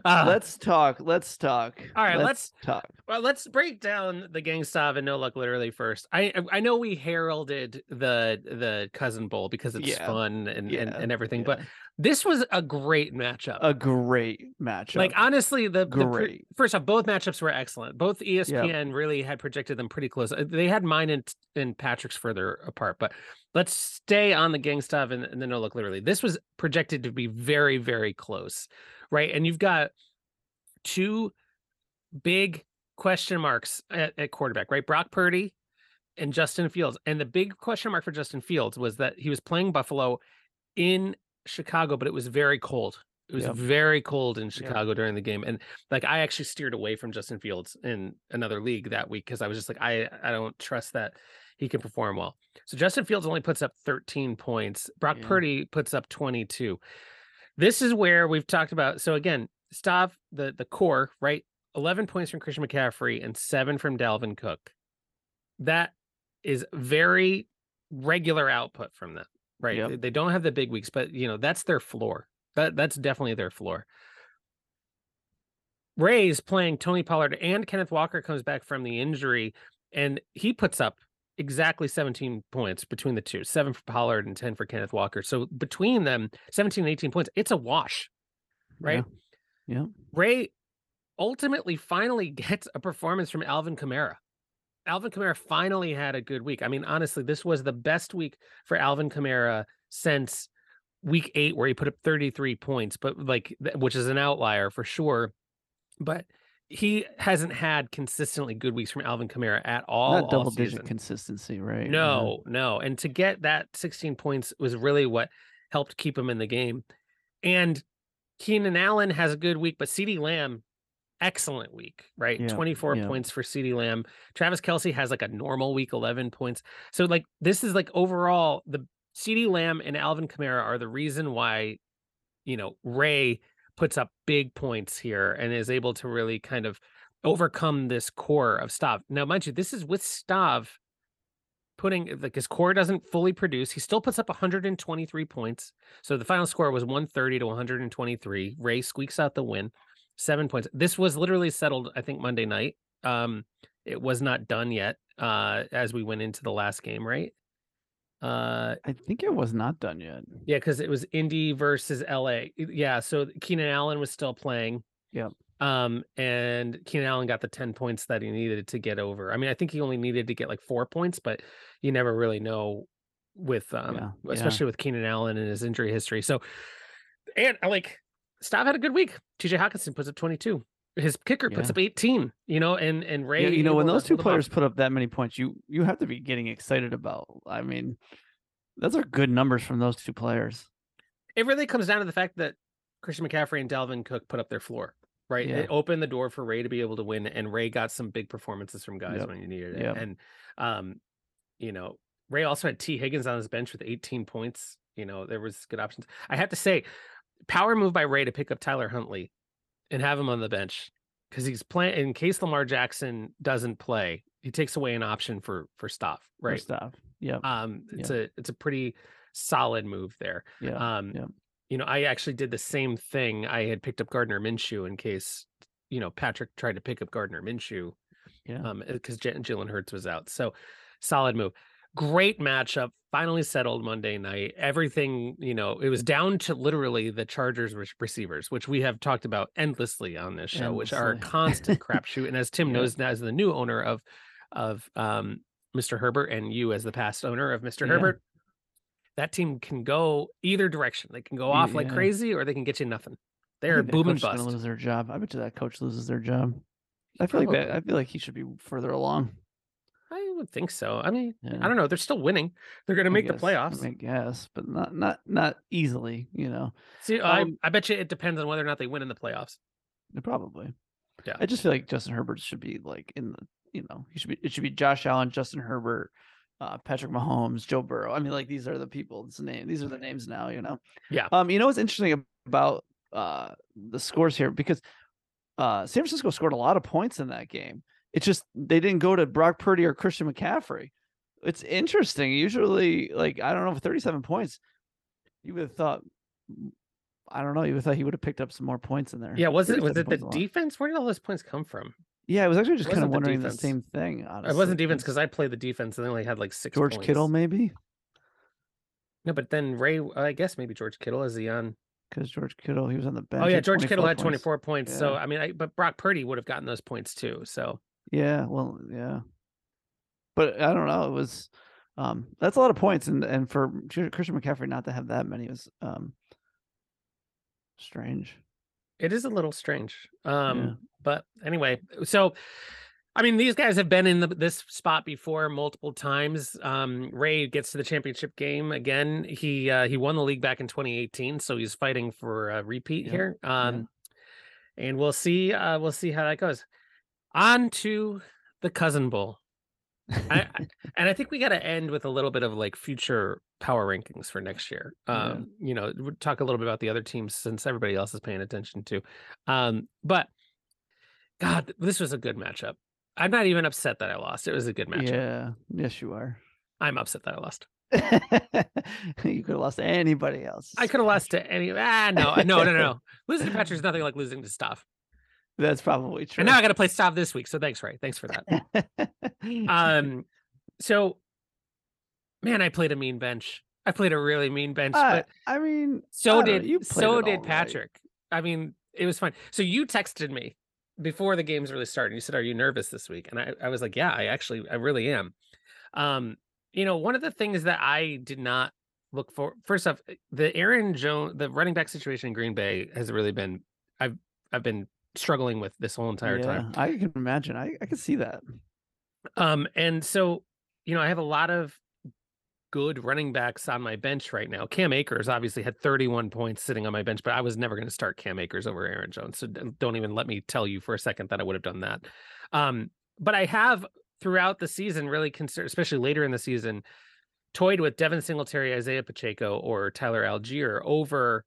Uh, let's talk. Let's talk. All right, let's- talk. Well, let's break down the Gangstav and No Luck literally first. I I know we heralded the the Cousin Bowl because it's Yeah. fun and, and Yeah, and everything, yeah. but this was a great matchup. A great matchup. like honestly, the, the Great. first off, both matchups were excellent. Both ESPN really had projected them pretty close. Uh, They had mine and and Patrick's further apart, but let's stay on the Gangstav and, and the No Luck literally. This was projected to be very very close, right? And you've got two big question marks at, at quarterback, right? Brock Purdy and Justin Fields. And the big question mark for Justin Fields was that he was playing Buffalo in Chicago, but it was very cold. It was Yep. very cold in Chicago during the game. And like I actually steered away from Justin Fields in another league that week because I was just like, I, I don't trust that he can perform well. So Justin Fields only puts up 13 points. Brock Yeah. Purdy puts up 22. This is where we've talked about. So again, Stav, the the core, right? 11 points from Christian McCaffrey and seven from Dalvin Cook. That is very regular output from them, right? Yep. They- They don't have the big weeks, but you know, that's their floor. That that's definitely their floor. Ray's playing Tony Pollard and Kenneth Walker comes back from the injury and he puts up exactly 17 points between the two, seven for Pollard and 10 for Kenneth Walker. So between them, 17 and 18 points, it's a wash, right? Yeah. Ray ultimately finally gets a performance from Alvin Kamara. Alvin Kamara finally had a good week. I mean, honestly, this was the best week for Alvin Kamara since week eight, where he put up 33 points, but like, which is an outlier for sure. But he hasn't had consistently good weeks from Alvin Kamara at all. Not double digit consistency, right? Yeah. No, no. And to get that 16 points was really what helped keep him in the game. And Keenan Allen has a good week, but CeeDee Lamb, excellent week, right? Yeah, 24 yeah. points for CeeDee Lamb. Travis Kelce has like a normal week, 11 points. So, like, this is like overall, the CeeDee Lamb and Alvin Kamara are the reason why, you know, Ray puts up big points here and is able to really kind of overcome this core of Stav. Now, mind you, this is with Stav putting like his core doesn't fully produce. He still puts up 123 points. So the final score was 130 to 123. Ray squeaks out the win, seven points. This was literally settled, I think, Monday night. Um, it was not done yet uh as we went into the last game, right? Uh I think it was not done yet. yeah, because it was Indy versus LA. Yeah, so Keenan Allen was still playing. Yep. Um, and Keenan Allen got the 10 points that he needed to get over. I mean, I think he only needed to get like four points, but you never really know with um Yeah, yeah. especially with Keenan Allen and his injury history. So and I like Stav had a good week. TJ Hockenson puts up 22. His kicker puts up 18, you know, and and Ray. Yeah, you know, when those two players put up that many points, you you have to be getting excited about. I mean, those are good numbers from those two players. it really comes down to the fact that Christian McCaffrey and Dalvin Cook put up their floor, right? Yeah. It opened the door for Ray to be able to win, and Ray got some big performances from guys Yep. when you needed it. Yep. And um, you know, Ray also had Tee Higgins on his bench with 18 points. You know, there was good options. I have to say, power move by Ray to pick up Tyler Huntley and have him on the bench because he's playing in case Lamar Jackson doesn't play. He takes away an option for for Stav, right? Stuff. Yeah. Um, it's a it's a pretty solid move there. Yeah. Um, yeah. you know, I actually did the same thing. I had picked up Gardner Minshew in case, you know, Patrick tried to pick up Gardner Minshew, yeah. um, because J- Jalen Hurts was out. So, solid move. Great matchup. Finally settled Monday night. Everything, you know, it was down to literally the Chargers receivers, which we have talked about endlessly on this show, which are a Endlessly. constant crapshoot. And as Tim Yeah. knows, now as the new owner of of um, Mr. Herbert, and you as the past owner of Mr. Yeah. Herbert, that team can go either direction. They can go off like crazy, or they can get you nothing. They're think that boom and coach is bust. gonna lose their job. I bet you that coach loses their job. I feel like that. I feel like he should be further along. I would think so. I mean, Yeah. I don't know. They're still winning. They're going to I make the playoffs. I guess, but not not not easily. You know, See, I, um, I bet you it depends on whether or not they win in the playoffs. probably. Yeah. I just feel like Justin Herbert should be like in the. You know, he should be. It should be Josh Allen, Justin Herbert, uh, Patrick Mahomes, Joe Burrow. I mean, like these are the people. It's the name. These are the names now. You know. Yeah. Um. You know what's interesting about uh the scores here because uh San Francisco scored a lot of points in that game. It's just they didn't go to Brock Purdy or Christian McCaffrey. It's interesting. Usually, like I don't know, 37 points, you would have thought mm, I don't know. You would have thought he would have picked up some more points in there. Yeah, was it was it the points defense? Where did all those points come from? Yeah, I was actually just kind of wasn't the wondering the same thing. Honestly, It wasn't defense because I played the defense and they only had like six. George Kittle, maybe No, but then Ray, I guess maybe George Kittle is he on? because George Kittle he was on the oh, bench. Oh yeah, George Kittle 24 had 24 points. So Yeah. I mean, I, but Brock Purdy would have gotten those points too. So Yeah, well, yeah, but I don't know. It was um that's a lot of points, and and for Christian McCaffrey not to have that many was um strange. it is a little strange. Um, Yeah. but anyway, so I mean, these guys have been in the, this spot before multiple times. Um, Ray gets to the championship game again. He uh, he won the league back in 2018, so he's fighting for a repeat Yeah, here. Um, and we'll see. Uh, we'll see how that goes. On to the Cousin Bowl. I, I- and I think we got to end with a little bit of like future power rankings for next year. Yeah. Um, you know, we'll talk a little bit about the other teams since everybody else is paying attention to. Um, but God, this was a good matchup. I'm not even upset that I lost. It was a good matchup. Yeah, yes, you are. I'm upset that I lost. you could have lost to anybody else. I could have lost to any. Ah, no, no, no, no. losing to Patrick is nothing like losing to Stav. That's probably true. And now I got to play Stav this week. So thanks, Ray. Thanks for that. Um, so man, I played a mean bench. I played a really mean bench, Uh, but I mean, so I did know, you so did right. Patrick. I mean, it was fun. So you texted me before the games really started. You said, "Are you nervous this week?" And I, I was like, "Yeah, I actually, I really am." Um, you know, one of the things that I did not look for. First off, the Aaron Jones, the running back situation in Green Bay has really been. I've I've been struggling with this whole entire time. I can imagine. I I can see that. Um, and so, you know, I have a lot of good running backs on my bench right now. Cam Akers obviously had 31 points sitting on my bench, but I was never going to start Cam Akers over Aaron Jones. So don't even let me tell you for a second that I would have done that. Um, but I have throughout the season really considered, especially later in the season, toyed with Devin Singletary, Isaiah Pacheco, or Tyler Allgeier over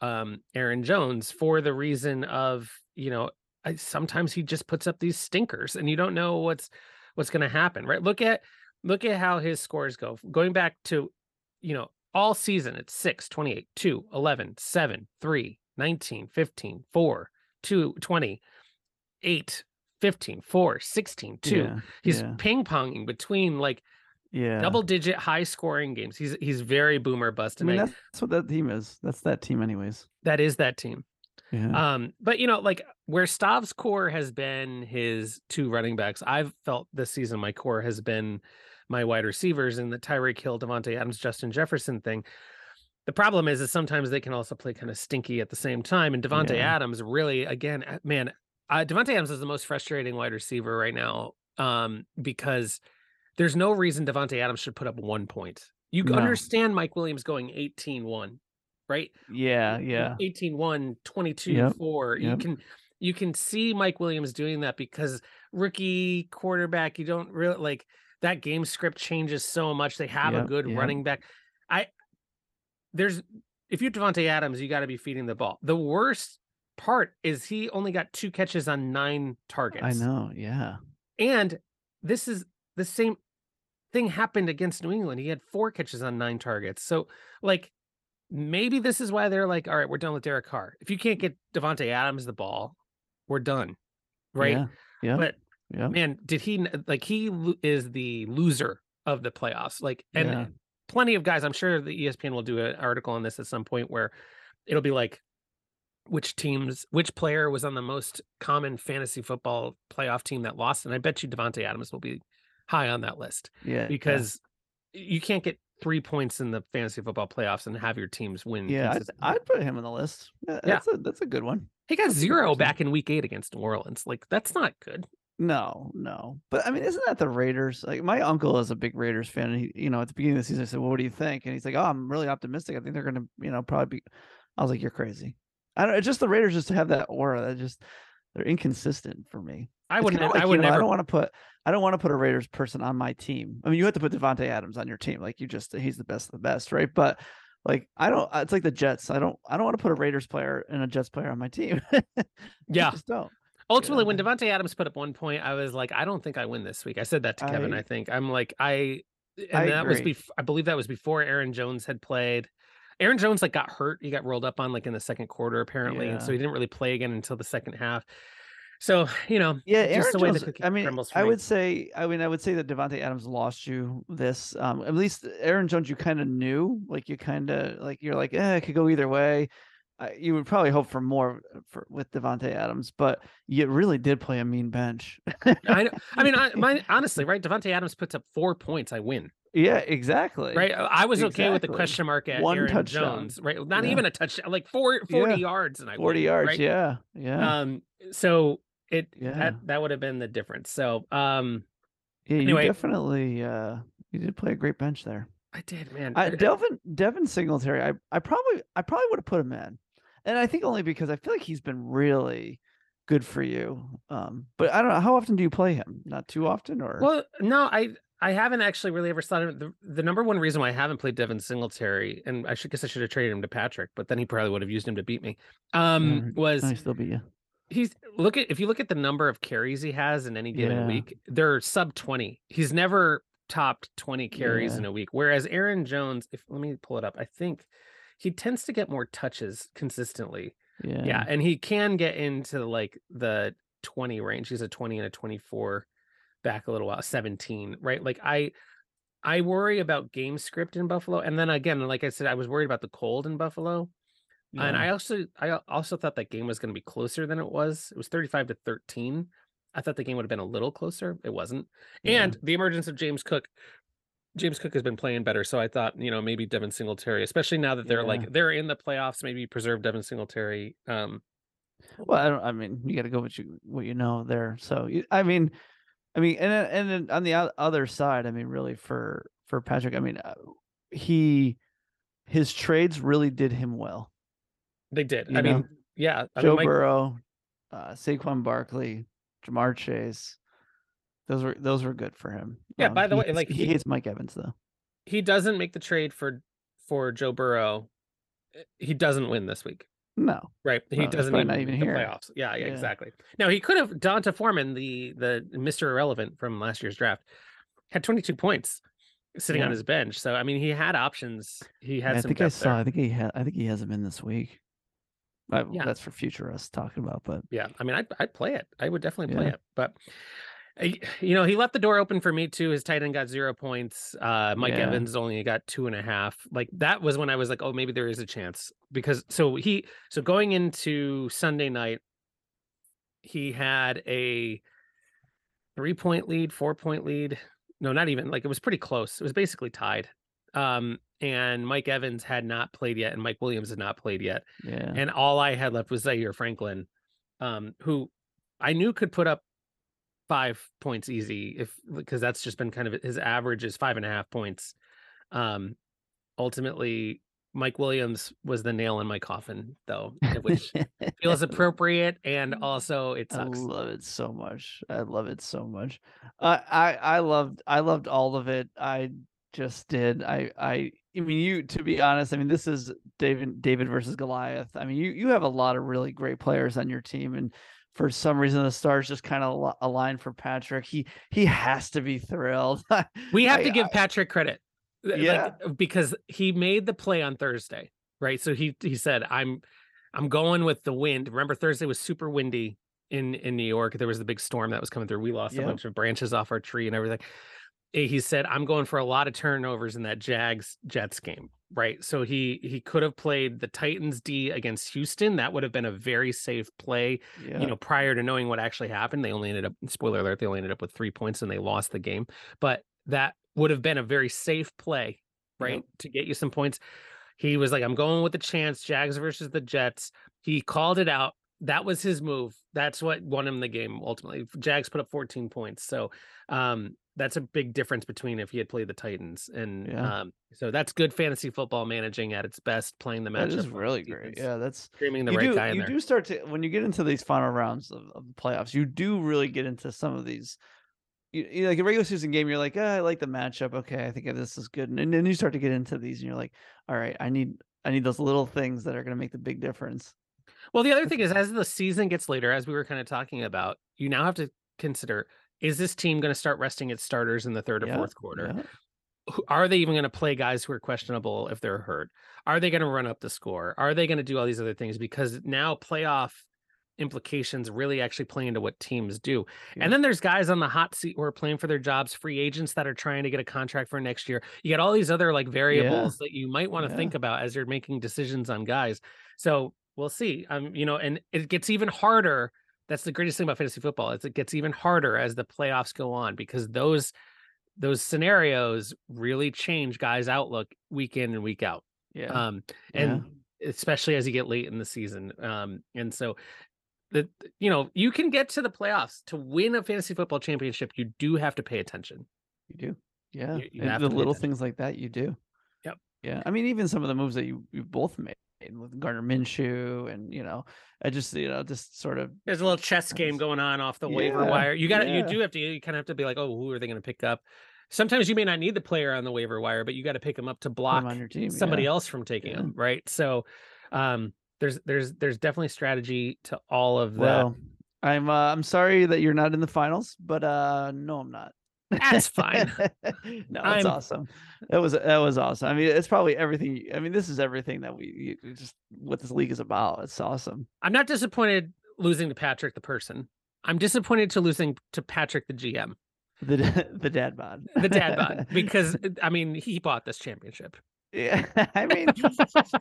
um Aaron Jones for the reason of, you know, I, sometimes he just puts up these stinkers and you don't know what's what's going to happen, right? Look at look at how his scores go. Going back to, you know, all season it's 6, 28, 2, 11, 7, 3, 19, 15, 4, 2, 20, 8, 15, 4, 16, 2. Yeah, He's yeah, ping-ponging between like yeah. double digit high scoring games. He's he's very boomer bust I mean, that's, that's what that team is. That's that team, anyways. that is that team. Yeah. Um, but you know, like where Stav's core has been his two running backs, I've felt this season my core has been my wide receivers and the Tyreek Hill, Davante Adams, Justin Jefferson thing. The problem is, is sometimes they can also play kind of stinky at the same time. And Davante Yeah. Adams really, again, man, uh, Davante Adams is the most frustrating wide receiver right now um, because there's no reason Davante Adams should put up one point. You No. understand Mike Williams going 18-1, right? yeah, yeah. 18 1 22 Yep, 4 you can you can see mike williams doing that because rookie quarterback you don't really like that game script changes so much they have a good yep. running back i there's if you're Davante adams you got to be feeding the ball the worst part is he only got two catches on nine targets I know. Yeah. and this is the same thing happened against New England. He had four catches on nine targets. So, like, maybe this is why they're like, all right, we're done with Derek Carr. If you can't get Davante Adams the ball, we're done. Right. Yeah. Yeah. But yeah. man, did he like he is the loser of the playoffs? Like, and Yeah. plenty of guys, I'm sure the ESPN will do an article on this at some point where it'll be like, which teams, which player was on the most common fantasy football playoff team that lost? And I bet you Davante Adams will be high on that list yeah. because you can't get three points in the fantasy football playoffs and have your teams win. yeah, I'd. I'd put him on the list. Yeah, Yeah. That's a that's a good one. he got that's zero back in week eight against New Orleans. Like that's not good. No, no. But I mean, isn't that the Raiders? Like my uncle is a big Raiders fan. And he, you know, at the beginning of the season, I said, well, "What do you think?" And he's like, "Oh, I'm really optimistic. I think they're going to, you know, probably be." I was like, "You're crazy." I don't. It's just the Raiders just have that aura. That just they're inconsistent for me. I It's would. kinda like, I you would know, I never. don't want to put. I don't want to put a Raiders person on my team. I mean, you have to put Davante Adams on your team. Like you just, he's the best of the best, right? But like, I don't. It's like the Jets. I don't. I don't want to put a Raiders player and a Jets player on my team. I Yeah. just don't. Ultimately, when Davante Adams put up one point, I was like, I don't think I win this week. I said that to Kevin. I- I, think I'm like I, and I that was agree. before. I believe that was before Aaron Jones had played. Aaron Jones like got hurt. He got rolled up on like in the second quarter apparently, and so he didn't really play again until the second half. So you know, Yeah, just Aaron the way Jones. I mean, I me. would say, I mean, I would say that Davante Adams lost you this. Um, at least Aaron Jones, you kind of knew, like you kind of like you're like, eh, it could go either way. Uh, you would probably hope for more for with Davante Adams, but you really did play a mean bench. I know. I mean, I, my honestly, right? Davante Adams puts up four points. I win. Yeah, exactly. Right. I was okay with the question mark at One Aaron touchdown. Jones. Right. Not Yeah. even a touchdown. Like four, 40 Yeah. yards, and I Forty win, yards. right? Yeah, yeah, Um. So it Yeah. that that would have been the difference. So um, yeah. You definitely, uh, you did play a great bench there. I did, man. I- Devin Devin Singletary, I, I probably I probably would have put him in, and I think only because I feel like he's been really good for you. Um, but I don't know how often do you play him? Not too often, or Well, no, I I haven't actually really ever thought of it. The, the number one reason why I haven't played Devin Singletary, and I should guess I should have traded him to Patrick, but then he probably would have used him to beat me. Um, Mm, was I still be you. he's look at if you look at the number of carries he has in any given Yeah. week, they're sub twenty. He's never topped twenty carries Yeah. in a week. Whereas Aaron Jones, if let me pull it up, I think he tends to get more touches consistently. Yeah, Yeah, and he can get into like the 20 range. He's a 20 and a 24 back a little while, 17, right? Like I I worry about game script in Buffalo. And then again, like I said, I was worried about the cold in Buffalo. And. I also I also thought that game was going to be closer than it was. It was 35 to 13. I thought the game would have been a little closer. It wasn't. Yeah. And the emergence of James Cook. James Cook has been playing better, so I thought, you know, maybe Devin Singletary, especially now that they're Yeah. like they're in the playoffs, maybe preserve Devin Singletary. Um, Well, I don't. I mean, you got to go with you what you know there. So you, I mean, I mean, and and then on the other side, I mean, really for for Patrick, I mean, uh, he his trades really did him well. They did. You I know? mean, yeah. I Joe mean, Mike, Burrow, uh, Saquon Barkley, Ja'Marr Chase. Those were those were good for him. Yeah, by the he way, like, he he- hates Mike Evans though. he doesn't make the trade for for Joe Burrow. He doesn't win this week, No, right? He No, doesn't even even the here. playoffs. Yeah, yeah, Yeah. exactly. Now he could have D'Onta Foreman, the the Mister Irrelevant from last year's draft, had 22 points sitting on his bench. So I mean, he had options. He Yeah, had I think I saw. there. I think he had. I think he has him in this week. I, Yeah. That's for future us talking about. But Yeah, I mean, I'd I'd play it. I would definitely play Yeah. it. But you know, he left the door open for me too. His tight end got zero points. Uh, Mike Yeah. Evans only got two and a half. Like that was when I was like, oh, maybe there is a chance because so he so going into Sunday night, he had a three point lead, four point lead. No, not even like it was pretty close. It was basically tied. Um, and Mike Evans had not played yet, and Mike Williams had not played yet yeah, and all I had left was Zaire Franklin, um, who I knew could put up five points easy if because that's just been kind of his average is five and a half points. Um, ultimately, Mike Williams was the nail in my coffin, though, which feels appropriate and also it sucks. I love it so much. I love it so much. I I I loved I loved all of it. I just did. I I I mean you to be honest, I mean this is David David versus Goliath. I mean you you have a lot of really great players on your team and for some reason the stars just kind of aligned for Patrick. He he has to be thrilled. We have I- to give I- Patrick credit. th- like, Yeah. Uh, because he made the play on Thursday, right? So he he said, I'm I'm going with the wind. Remember, Thursday was super windy in in New York. There was the big storm that was coming through. We lost Yep. a bunch of branches off our tree and everything. Eh, He said, I'm going for a lot of turnovers in that Jags Jets game. Right. So he he could have played the Titans D against Houston. That would have been a very safe play yeah. you know, prior to knowing what actually happened, they only ended up, spoiler alert, they only ended up with three points and they lost the game. But that would have been a very safe play, right? Yep. To get you some points. He was like, I'm going with the chance, Jags versus the Jets. He called it out. That was his move. That's what won him the game ultimately. Jags put up 14 points. So um that's a big difference between if he had played the Titans. And Yeah. um so that's good fantasy football managing at its best, playing the matchup. that is really great. Yeah, that's Streaming the you right do guy you there. do start to when you get into these final rounds of, of the playoffs you do really get into some of these you, you like a regular season game you're like ah, i like the matchup okay i think this is good and then you start to get into these and you're like all right i need i need those little things that are going to make the big difference Well, the other thing is, as the season gets later, as we were kind of talking about, you now have to consider: is this team going to start resting its starters in the third or Yeah, fourth quarter? yeah. are they even going to play guys who are questionable if they're hurt? Are they going to run up the score? Are they going to do all these other things? Because now playoff implications really actually play into what teams do. Yeah. And then there's guys on the hot seat who are playing for their jobs, free agents that are trying to get a contract for next year. You get all these other like variables that you might want to Yeah. think about as you're making decisions on guys. So we'll see. Um, you know, and it gets even harder. That's the greatest thing about fantasy football. Is it gets even harder as the playoffs go on because those those scenarios really change guys' outlook week in and week out. Yeah. Um, and especially as you get late in the season. Um, and so the you know you can get to the playoffs to win a fantasy football championship. You do have to pay attention. You do. Yeah. You- you and the little attention. things like that you do. Yep. Yeah. I mean, even some of the moves that you, you both made with Gardner Minshew and, you know, I just, you know, just sort of, There's a little chess game going on off the waiver wire. You got to you do have to you kind of have to be like, oh, who are they going to pick up? Sometimes you may not need the player on the waiver wire, but you got to pick them up to block team. somebody yeah. else from taking Yeah. them, right? So, um, there's there's there's definitely strategy to all of that. Well, I'm, uh, I'm sorry that you're not in the finals, but, uh, no, I'm not. That's fine. no, I'm- awesome. That was that was awesome. I mean, it's probably everything. I mean, this is everything that we you- just what this league is about. It's awesome. I'm not disappointed losing to Patrick the person. I'm disappointed to losing to Patrick the GM, The the dad bod. the dad bod, because I mean he bought this championship. yeah, I mean,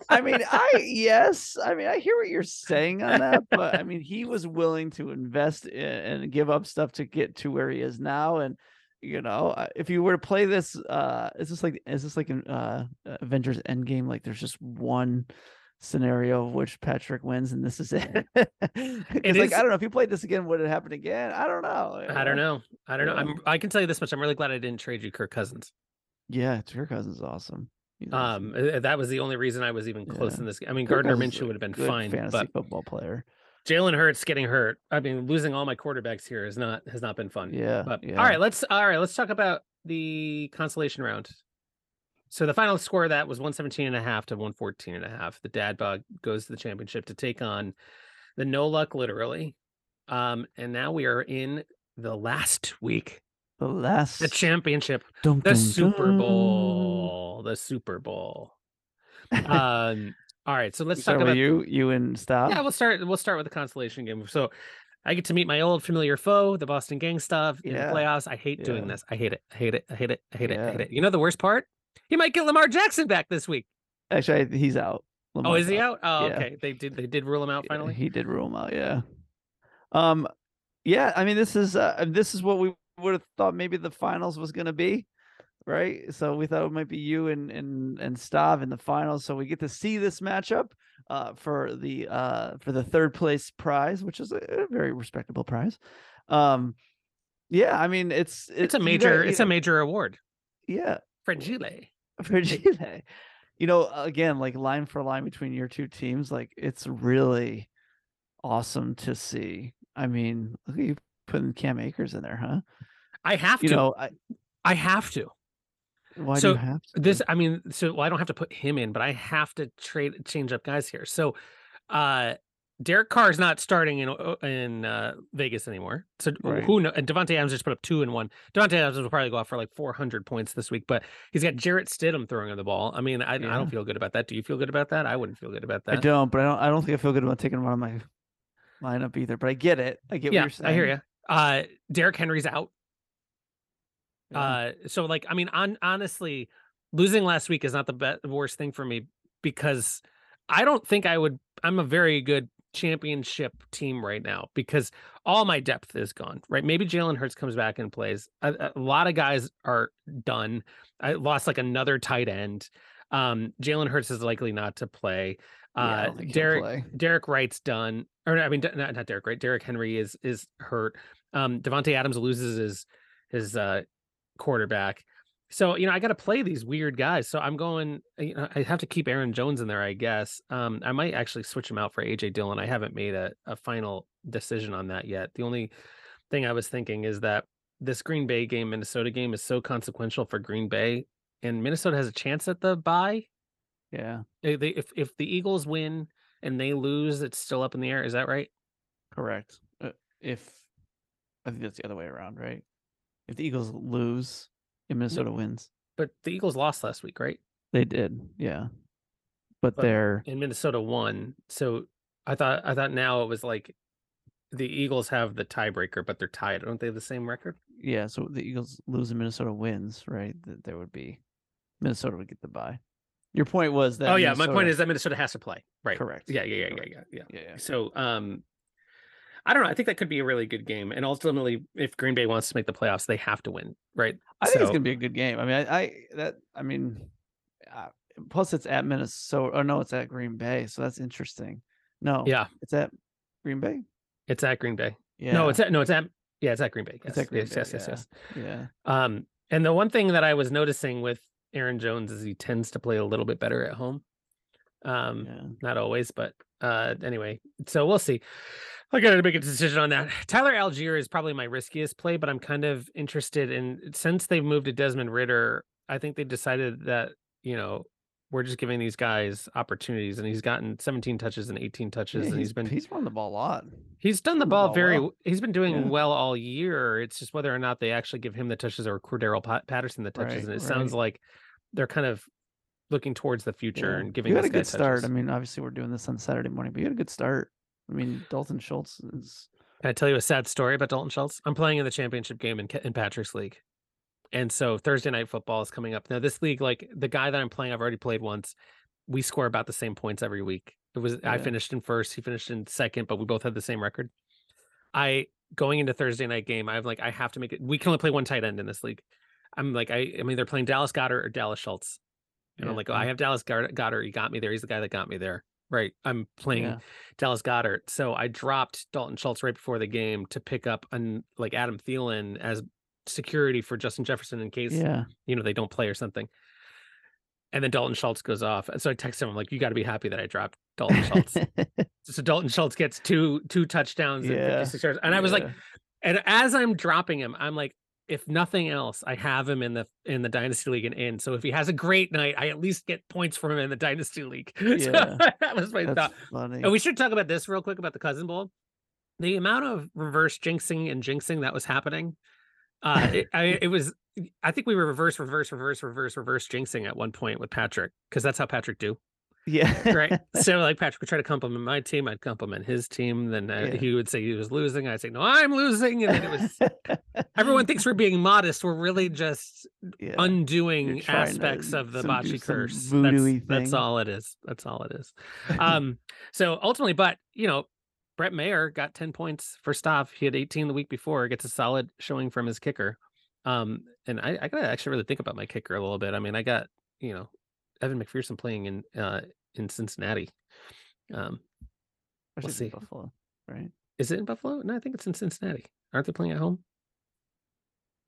I mean, I yes, I mean, I hear what you're saying on that, but I mean, he was willing to invest in, and give up stuff to get to where he is now, and you know, uh, if you were to play this, uh, is this like is this like an uh Avengers Endgame? Like, there's just one scenario of which Patrick wins, and this is it. it's like I don't know if you played this again, would it happen again? I don't know. I don't know. I don't know. I'm I can tell you this much. I'm really glad I didn't trade you Kirk Cousins. Yeah, kirk cousin's awesome. He's awesome. Um, uh, that was the only reason I was even close Yeah. in this. I mean, Kirk Gardner Minshew would have been fine, fantasy but football player. Jalen Hurts getting hurt. I mean, losing all my quarterbacks here is not has not been fun. Yeah, But yeah. all right, let's all right, let's talk about the consolation round. So the final score of that was 117 and a half to 114 and a half. The dad bug goes to the championship to take on the no luck literally. Um, and now we are in the last week, The last the championship, dun, the dun, Super dun. Bowl, the Super Bowl. Um, all right, so let's talk about you, you and stop. yeah, we'll start. We'll start with the consolation game. So, I get to meet my old familiar foe, the Boston Gang stuff in Yeah. the playoffs. I hate doing this. I hate it. I hate it. I hate it. I hate it. I hate it. You know the worst part? He might get Lamar Jackson back this week. Actually, he's out. Oh, is he out? Oh, Yeah. okay. They did. They did rule him out Yeah, finally. He did rule him out. Yeah. Um. Yeah. I mean, this is uh, this is what we would have thought maybe the finals was going to be, right? So we thought it might be you and and and Stav in the finals. So we get to see this matchup uh for the uh for the third place prize, which is a, a very respectable prize. Um. Yeah. I mean, it's It's a major. it's a major award. yeah. Fragile. for Chile. You know, again, like line for line between your two teams, like it's really awesome to see. I mean, look at you putting Cam Akers in there, huh? I have You to. know, I, I have to. Why do So you have to? This. I mean, so well, I don't have to put him in, but I have to trade change up guys here. So, uh. Derek Carr is not starting in uh, in uh, Vegas anymore. So Right. who knows? And Davante Adams just put up two and one. Davante Adams will probably go off for like 400 points this week, but he's got Jarrett Stidham throwing him the ball. I mean, I, I don't feel good about that. Do you feel good about that? I wouldn't feel good about that. I don't, but I don't. I don't think I feel good about taking him out of my lineup either. But I get it. I get yeah, what you're saying. I hear you. Uh, Derrick Henry's out. Yeah. Uh, so like, I mean, on honestly, losing last week is not the be- worst thing for me because I don't think I would. I'm a very good championship team right now because all my depth is gone. Right? Maybe Jalen Hurts comes back and plays. A, a lot of guys are done. I lost like another tight end. Um, Jalen Hurts is likely not to play. Uh, he'll Derek play. Derek Wright's done, or I mean, not, not Derek Wright. Derrick Henry is is hurt. Um, Davante Adams loses his his uh quarterback. So you know, I got to play these weird guys. So I'm going. You know, I have to keep Aaron Jones in there, I guess. Um, I might actually switch him out for AJ Dillon. I haven't made a a final decision on that yet. The only thing I was thinking is that this Green Bay game, Minnesota game, is so consequential for Green Bay, and Minnesota has a chance at the bye. Yeah, They, they, if if the Eagles win and they lose, it's still up in the air. Is that right? correct. Uh, if I think that's the other way around, right? If the Eagles lose and Minnesota wins, But the Eagles lost last week, right? They did, yeah. But, But- they're in Minnesota won. So I thought I thought now it was like the Eagles have the tiebreaker, but they're tied. Don't they have the same record? yeah. So the Eagles lose and Minnesota wins, right? That there would be Minnesota would get the bye. Your point was that. oh yeah, my point is that Minnesota has to play. Right. correct. Yeah, yeah, yeah, yeah, yeah. yeah, yeah. So um I don't know. I think that could be a really good game. And ultimately, if Green Bay wants to make the playoffs, they have to win, right? I think it's gonna be a good game. I mean, I, I that I mean, uh, plus it's at Minnesota. Oh no, it's at Green Bay, so that's interesting. No, Yeah, it's at Green Bay. it's at Green Bay. Yeah, No, it's at no, it's at yeah, it's at Green Bay. It's Yes, at Green yes, Bay, yes, yes, yeah. yes. yeah, Um, and the one thing that I was noticing with Aaron Jones is he tends to play a little bit better at home. Um, yeah. not always, but uh anyway, so we'll see. I got to make a decision on that. Tyler Allgeier is probably my riskiest play, but I'm kind of interested in since they've moved to Desmond Ridder, I think they decided that, you know, we're just giving these guys opportunities and he's gotten 17 touches and 18 touches Yeah, and he's been he's run the ball a lot. He's done the the ball ball very. well. He's been doing Yeah. well all year. It's just whether or not they actually give him the touches or Cordero Pa- Patterson the touches, Right, and it sounds like they're kind of looking towards the future Yeah. and giving. you had a good guy start. I mean, obviously we're doing this on Saturday morning, but you had a good start. I mean, Dalton Schultz is Can I tell you a sad story about Dalton Schultz? I'm playing in the championship game in, in Patrick's league, and so Thursday night football is coming up. Now this league, like the guy that I'm playing, I've already played once. We score about the same points every week. It was I finished in first, he finished in second, but we both had the same record. I going into Thursday night game, I'm like, I have to make it. We can only play one tight end in this league. I'm like, I, I mean, they're playing Dallas Goedert or Dallas Schultz, and I'm like, oh. I have Dallas Goedert. Goedert. He got me there. He's the guy that got me there. Right. I'm playing yeah, Dallas Goedert. So I dropped Dalton Schultz right before the game to pick up an like Adam Thielen as security for Justin Jefferson in case yeah. you know they don't play or something. And then Dalton Schultz goes off. And so I text him, I'm like, you got to be happy that I dropped Dalton Schultz. so Dalton Schultz gets two two touchdowns and 56 yards. And I was like, and as I'm dropping him, I'm like, if nothing else, I have him in the in the dynasty league and in. So if he has a great night, I at least get points from him in the dynasty league. So Yeah. that was my that's thought. funny. And we should talk about this real quick about the cousin bowl. The amount of reverse jinxing and jinxing that was happening. Uh it, I, it was I think we were reverse, reverse, reverse, reverse, reverse jinxing at one point with Patrick, because that's how Patrick do. Yeah, Right. so like Patrick would try to compliment my team, I'd compliment his team. Then uh, Yeah. he would say he was losing. I'd say, No, I'm losing. And then it was everyone thinks we're being modest. We're really just yeah. undoing trying to aspects of the some- bocce curse. That's, that's all it is. That's all it is. Um, so ultimately, but you know, Brett Maher got 10 points for Stav. He had 18 the week before, gets a solid showing from his kicker. Um, and I, I gotta actually really think about my kicker a little bit. I mean, I got, you know, Evan McPherson playing in uh in Cincinnati. Um, we'll see. Buffalo, right? is it in Buffalo? No, I think it's in Cincinnati. Aren't they playing at home?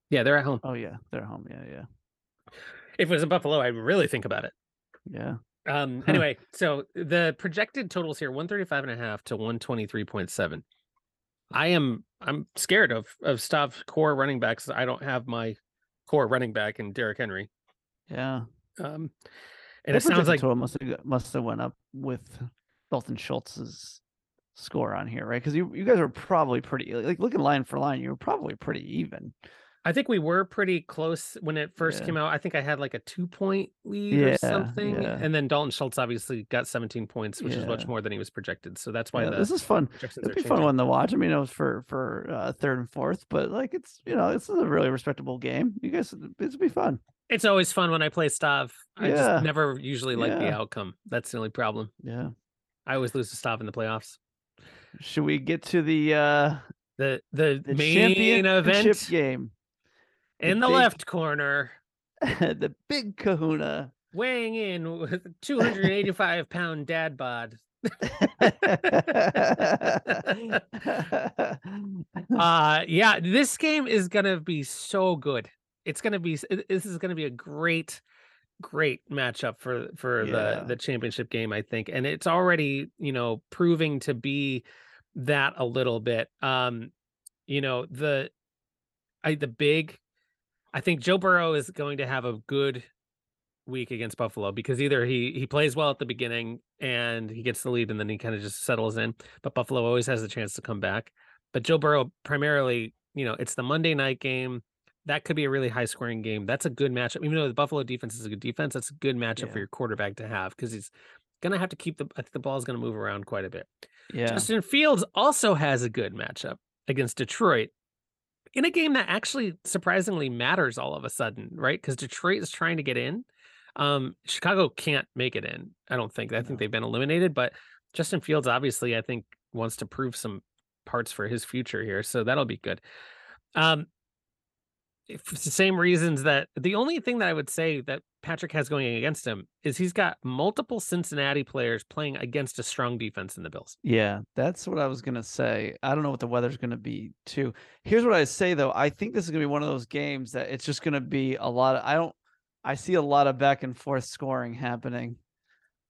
Yeah, they're at home. Oh yeah, they're home. Yeah, yeah, If it was in Buffalo, I'd really think about it. yeah. Um, anyway, so the projected totals here 135 and a half to 123.7. I am I'm scared of of Stav core running backs. I don't have my core running back in Derrick Henry. Yeah. Um, and it sounds like must have must have went up with Dalton Schultz's score on here, right? Because you you guys were probably pretty like looking line for line, you were probably pretty even. I think we were pretty close when it first Yeah. came out. I think I had like a two point lead or something. yeah. And then Dalton Schultz obviously got 17 points, which is much more than he was projected. So that's why Yeah, this is fun. It'd be fun one to watch. I mean, it was for for uh, third and fourth, but like it's you know this is a really respectable game. You guys, it'd be fun. It's always fun when I play Stav. I Yeah. just never usually like the outcome. That's the only problem. Yeah. I always lose to Stav in the playoffs. Should we get to the uh The the, the main championship event game? in the the big- left corner, the big Kahuna. weighing in with 285 pound dad bod. Uh yeah, this game is gonna be so good. It's gonna be this is gonna be a great, great matchup for for Yeah. the the championship game, I think. And it's already, you know, proving to be that a little bit. Um, you know, the I the big I think Joe Burrow is going to have a good week against Buffalo because either he he plays well at the beginning and he gets the lead and then he kind of just settles in, but Buffalo always has a chance to come back. But Joe Burrow primarily, you know, it's the Monday night game. That could be a really high scoring game. That's a good matchup. Even though the Buffalo defense is a good defense, that's a good matchup Yeah. for your quarterback to have because he's gonna have to keep the I think the ball's gonna move around quite a bit. Yeah. Justin Fields also has a good matchup against Detroit in a game that actually surprisingly matters all of a sudden, right? Because Detroit is trying to get in. Um, Chicago can't make it in. I don't think. I No. think they've been eliminated, but Justin Fields obviously, I think, wants to prove some parts for his future here. So that'll be good. Um, Eh, if it's the same reasons that the only thing that I would say that Patrick has going against him is he's got multiple Cincinnati players playing against a strong defense in the Bills. Yeah, that's what I was gonna say. I don't know what the weather's gonna be too. Here's what I say though. I think this is gonna be one of those games that it's just gonna be a lot of I don't I see a lot of back and forth scoring happening.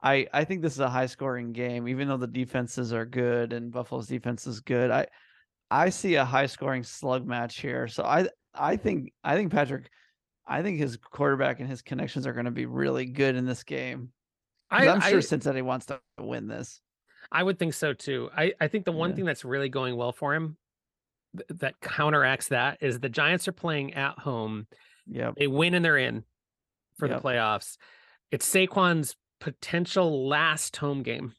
I I think this is a high scoring game, even though the defenses are good and Buffalo's defense is good. I I see a high scoring slug match here. So I I think I think Patrick I think his quarterback and his connections are gonna be really good in this game. I, I'm sure I, Cincinnati wants to win this. I would think so too. I, I think the one Yeah. thing that's really going well for him th- that counteracts that is the Giants are playing at home. Yep. They win and they're in for Yep. the playoffs. It's Saquon's potential last home game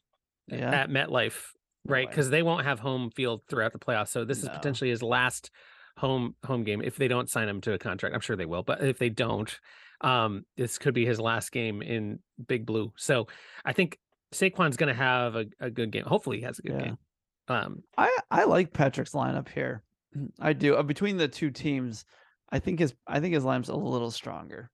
Yeah. at MetLife, right? Because they won't have home field throughout the playoffs. So this is potentially his last home home game if they don't sign him to a contract. I'm sure they will, but if they don't, um, this could be his last game in Big Blue. So I think Saquon's going to have a, a good game. Hopefully, he has a good Yeah. game. Um, I I like Patrick's lineup here. I do. Uh, between the two teams, I think his I think his lineup's a little stronger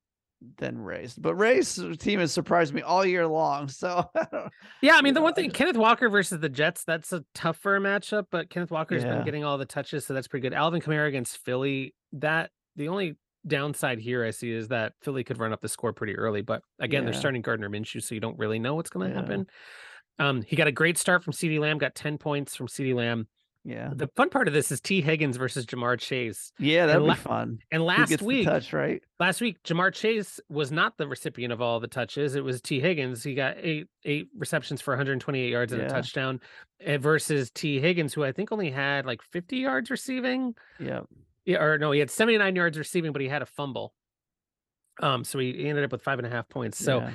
than Ray's. But Ray's team has surprised me all year long. So I yeah, I mean, the one thing Kenneth Walker versus the Jets, that's a tougher matchup, but Kenneth Walker's Yeah. been getting all the touches, so that's pretty good. Alvin Kamara against Philly, that the only downside here I see is that Philly could run up the score pretty early, but again, they're starting Gardner Minshew, so you don't really know what's going to Yeah. happen. Um, he got a great start from CeeDee Lamb, got 10 points from CeeDee Lamb. Yeah. The fun part of this is Tee Higgins versus Ja'Marr Chase. Yeah, that'd be fun. And Who last week, touch, right? last week Ja'Marr Chase was not the recipient of all the touches. It was Tee Higgins. He got eight eight receptions for 128 yards and Yeah. a touchdown eh, versus Tee Higgins, who I think only had like 50 yards receiving. Yeah. Yeah, or no, he had 79 yards receiving, but he had a fumble. Um, so he ended up with five and a half points. So yeah.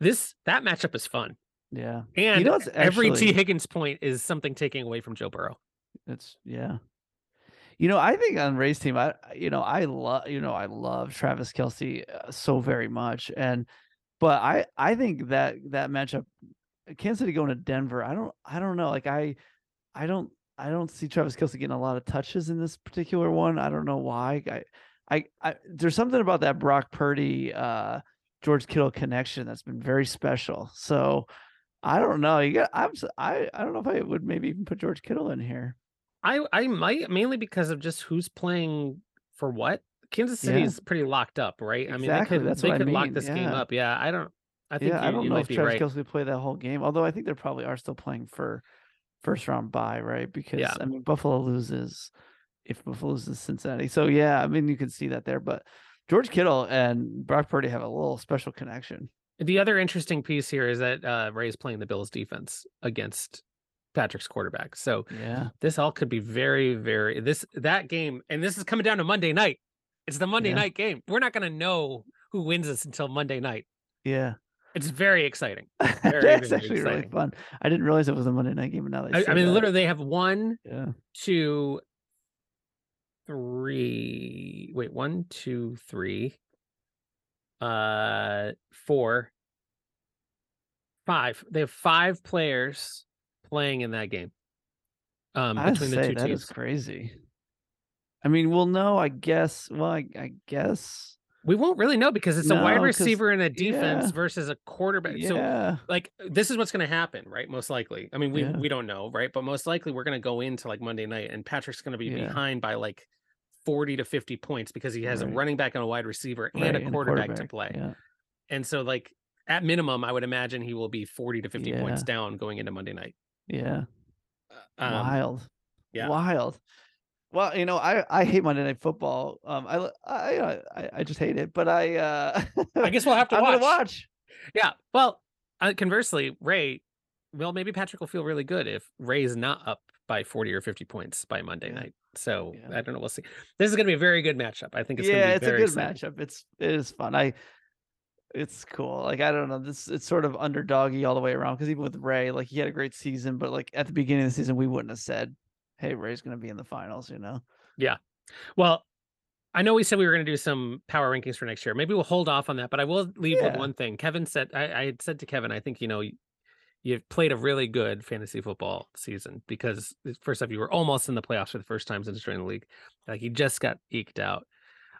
this that matchup is fun. yeah. And know what's every Tee Higgins point is something taking away from Joe Burrow. It's yeah. You know, I think on Ray's team, I you know, I love you know, I love Travis Kelce uh, so very much, and but I I think that that matchup, Kansas City going to Denver, I don't I don't know, like I I don't I don't see Travis Kelce getting a lot of touches in this particular one. I don't know why. I I, I there's something about that Brock Purdy uh George Kittle connection that's been very special. So I don't know. You got I'm I I don't know if I would maybe even put George Kittle in here. I I might mainly because of just who's playing for what. Kansas City Yeah. is pretty locked up, right? I mean, they could that's they what I could lock mean, this game up. Yeah, I don't. I think yeah, you, I don't know if Travis right. Kelce play that whole game. Although I think they probably are still playing for first round bye, right? Because Yeah. I mean Buffalo loses if Buffalo loses Cincinnati. So yeah, I mean you can see that there. But George Kittle and Brock Purdy have a little special connection. The other interesting piece here is that uh, Ray's playing the Bills defense against Patrick's quarterback. So Yeah. this all could be very, very this that game, and this is coming down to Monday night. It's the Monday Yeah. night game. We're not going to know who wins this until Monday night. Yeah. It's very exciting. Very, That's very actually really fun. I didn't realize it was a Monday night game, but now I, I mean, that. literally, they have one, Yeah. two, three. Wait, one, two, three, uh, four, five. They have five players playing in that game. Um, I between the two that is teams, crazy. I mean, we'll know, I guess. Well, I, I guess. we won't really know because it's a wide receiver and a defense yeah. versus a quarterback. So like this is what's going to happen right most likely i mean we Yeah. we don't know right but most likely we're going to go into like monday night and patrick's going to be Yeah. behind by like 40 to 50 points because he has a running back and a wide receiver and right, a quarterback, to quarterback, play Yeah. and so like at minimum i would imagine he will be 40 to 50 points down going into monday night Yeah. um, Wild. yeah. Wild. Well, you know, I I hate Monday Night Football. Um, I I uh, I, I just hate it. But I uh, i guess we'll have to I'm watch. watch. yeah well uh, conversely ray well maybe patrick will feel really good if ray's not up by 40 or 50 points by monday Yeah. night So Yeah. I don't know. We'll see. This is going to be a very good matchup. I think it's yeah, gonna be it's a good exciting. matchup. It's it is fun. I it's cool. Like I don't know, this it's sort of underdoggy all the way around because even with Ray, like he had a great season, but like at the beginning of the season, we wouldn't have said, "Hey, Ray's going to be in the finals," you know? Yeah. Well, I know we said we were going to do some power rankings for next year. Maybe we'll hold off on that, but I will leave with one thing. Kevin said, I, I had said to Kevin, I think, you know, you- you've played a really good fantasy football season because first off, you were almost in the playoffs for the first time since joining the league. Like you just got eked out.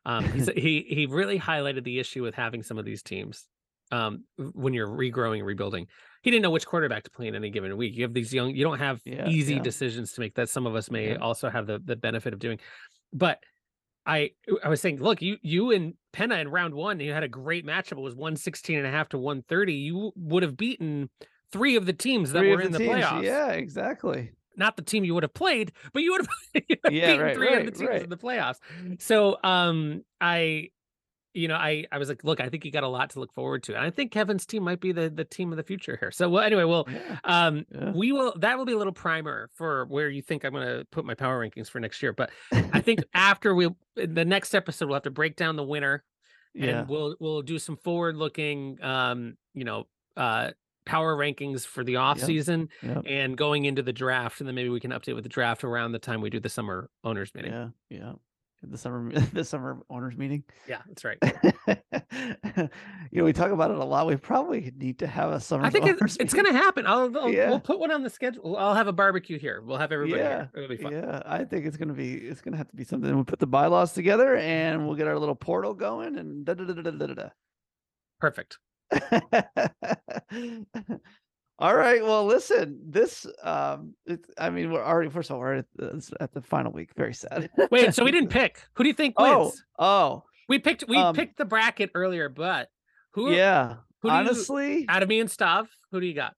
Um, he he he really highlighted the issue with having some of these teams um, when you're regrowing and rebuilding. He didn't know which quarterback to play in any given week. You have these young, you don't have Yeah, easy yeah. decisions to make that some of us may Yeah. also have the the benefit of doing. But I I was saying, look, you you and Penna in round one, you had a great matchup. It was 116 and a half to 130. You would have beaten three of the teams that Three were in the teams, playoffs. Yeah, exactly. Not the team you would have played, but you would have, you would have Yeah, beaten right, three of the teams right. in the playoffs. So um I you know, I I was like, look, I think you got a lot to look forward to. And I think Kevin's team might be the the team of the future here. So well, anyway, well, Yeah. um Yeah. we will that will be a little primer for where you think I'm gonna put my power rankings for next year. But I think after we the next episode we'll have to break down the winner yeah. and we'll we'll do some forward looking um you know uh power rankings for the off season Yep. and going into the draft and then maybe we can update with the draft around the time we do the summer owners meeting Yeah. Yeah. The summer the summer owners meeting. yeah that's right you know, we talk about it a lot. We probably need to have a summer i think it's, it's gonna happen I'll, I'll Yeah. we'll put one on the schedule i'll have a barbecue here we'll have everybody Yeah, here it'll be fun Yeah, I think it's gonna be it's gonna have to be something. We'll put the bylaws together and we'll get our little portal going and da da da da da da. perfect. All right. Well, listen. This, um, it's, I mean, we're already first of all we're at the, at the final week. Very sad. wait so we didn't pick who do you think Oh, wins oh, we picked we um, picked the bracket earlier but who yeah. who do you- Honestly, out of me and Stav, who do you got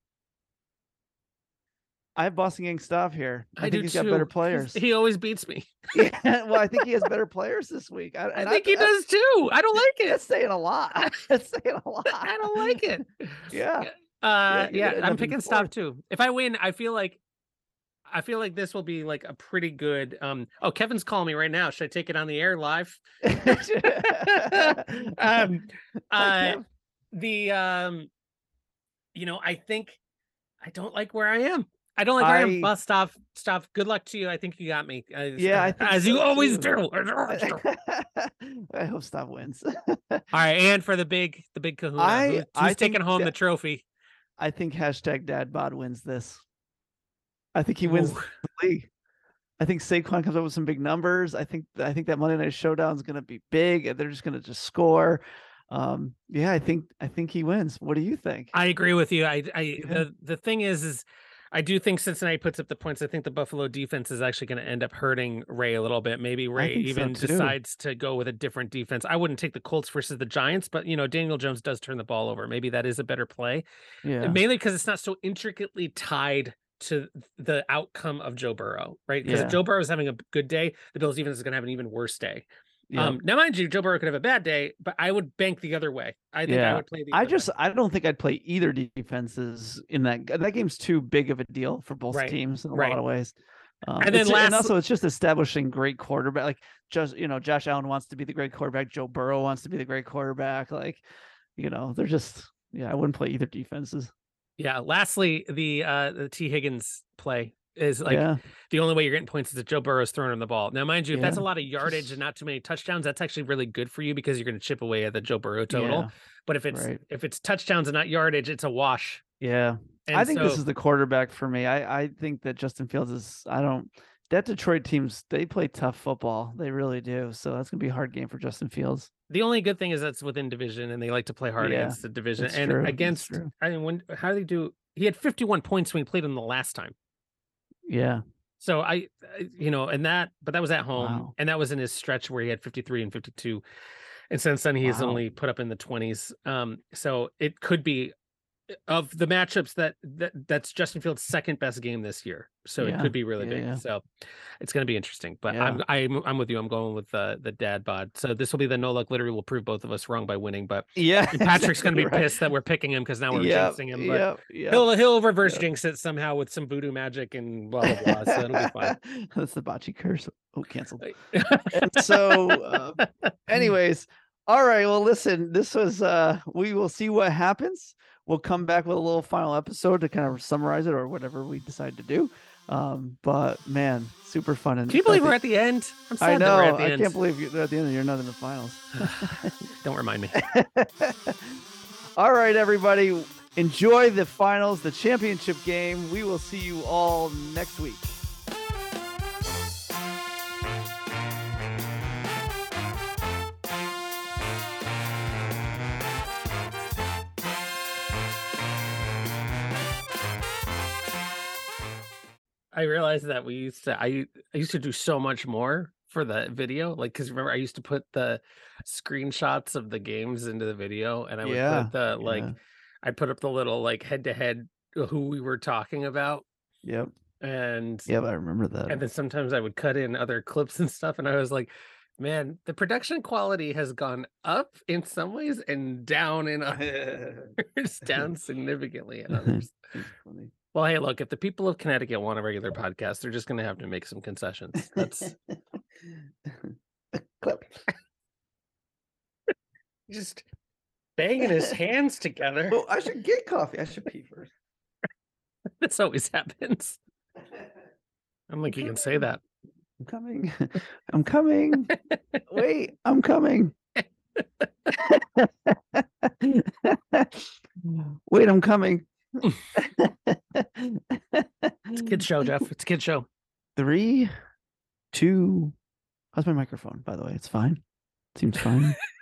I have Boston Gang Stav here. I, do think he's got better too. Players. he always beats me yeah, well, I think he has better players this week. I, i think he that's- does too i don't like it That's saying a lot. That's saying a lot. I don't like it. Yeah. Uh, you're yeah, I'm picking stuff fourth. too. If I win, I feel like, I feel like this will be like a pretty good. Um. Oh, Kevin's calling me right now. Should I take it on the air live? um. Uh. The um. You know, I think I don't like where I am. I don't like I. I- Well, stop. Stop. Good luck to you. I think you got me. As, Yeah, I as you so, always too. do. Always do. I hope Stav wins. All right, and for the big, the big Kahuna, I- who's I taking home the trophy? I think hashtag dadbod wins this. I think he wins Ooh. the league. I think Saquon comes up with some big numbers. I think I think that Monday Night Showdown is going to be big. and They're just going to just score. Um, yeah, I think I think he wins. What do you think? I agree with you. I, I Yeah. the the thing is, is I do think Cincinnati puts up the points. I think the Buffalo defense is actually going to end up hurting Ray a little bit. Maybe Ray think so, even decides to go with a different defense. I wouldn't take the Colts versus the Giants, but you know Daniel Jones does turn the ball over. Maybe that is a better play, yeah, mainly because it's not so intricately tied to the outcome of Joe Burrow, right? Because Yeah. if Joe Burrow is having a good day, the Bills defense is going to have an even worse day. Yeah. Um, now, mind you, Joe Burrow could have a bad day, but I would bank the other way. I think I would play the. I other way. just I don't think I'd play either defenses in that that game's too big of a deal for both Right, teams in a right. lot of ways. Um, And then last- and also it's just establishing great quarterback. Like just you know, Josh Allen wants to be the great quarterback. Joe Burrow wants to be the great quarterback. Like you know, they're just yeah. I wouldn't play either defenses. Yeah. Lastly, the uh the Tee Higgins play is like yeah, the only way you're getting points is if Joe Burrow's throwing him the ball. Now, mind you, if that's a lot of yardage and not too many touchdowns, that's actually really good for you because you're going to chip away at the Joe Burrow total. yeah, But if it's right. if it's touchdowns and not yardage, it's a wash. yeah. And I think this is the quarterback for me. I I think that Justin Fields is. I don't. That Detroit teams they play tough football. They really do. So that's gonna be a hard game for Justin Fields. the only good thing is that's within division and they like to play hard Yeah, against the division and true, against. I mean, when how do they do? He had 51 points when he played them the last time. Yeah. So I, I- you know, and that, but that was at home, Wow. and that was in his stretch where he had 53 and 52, and since then he has Wow. only put up in the 20s. Um, so it could be of the matchups that, that that's Justin Fields' second best game this year. So Yeah, it could be really yeah, big. yeah. So it's going to be interesting. But. I'm I'm I'm with you. I'm going with the the dad bod. So this will be the no luck. Literally, will prove both of us wrong by winning. But Yeah. Patrick's going to be right. pissed that we're picking him because now we're Yep, jinxing him. But yep, yep. he'll he'll reverse Yep. jinx it somehow with some voodoo magic and blah blah blah. so it'll be fine. That's the bocce curse. Oh, canceled. So, uh, anyways, all right. Well, listen, this was. uh We will see what happens. We'll come back with a little final episode to kind of summarize it or whatever we decide to do. Um, but man, super fun. And Can you believe think- we're at the end? I'm sad I that we're know. at the I end. can't believe you're at the end. and You're not in the finals. Don't remind me. all right, everybody. Enjoy the finals, the championship game. We will see you all next week. I realized that we used to I I used to do so much more for the video. Like because remember I used to put the screenshots of the games into the video and I would Yeah, put the like yeah. I'd put up the little like head to head who we were talking about Yep. and Yep. I remember that. and then sometimes I would cut in other clips and stuff and I was like man the production quality has gone up in some ways and down in others down significantly in others. Well hey look if the people of connecticut want a regular podcast they're just going to have to make some concessions that's clip. just banging his hands together Well, I should get coffee. I should pee first. this always happens i'm like you can say that I'm coming. I'm coming. Wait, I'm coming. Wait, I'm coming. It's a kid show jeff it's a kid show Three, two. How's my microphone, by the way? It's fine. Seems fine.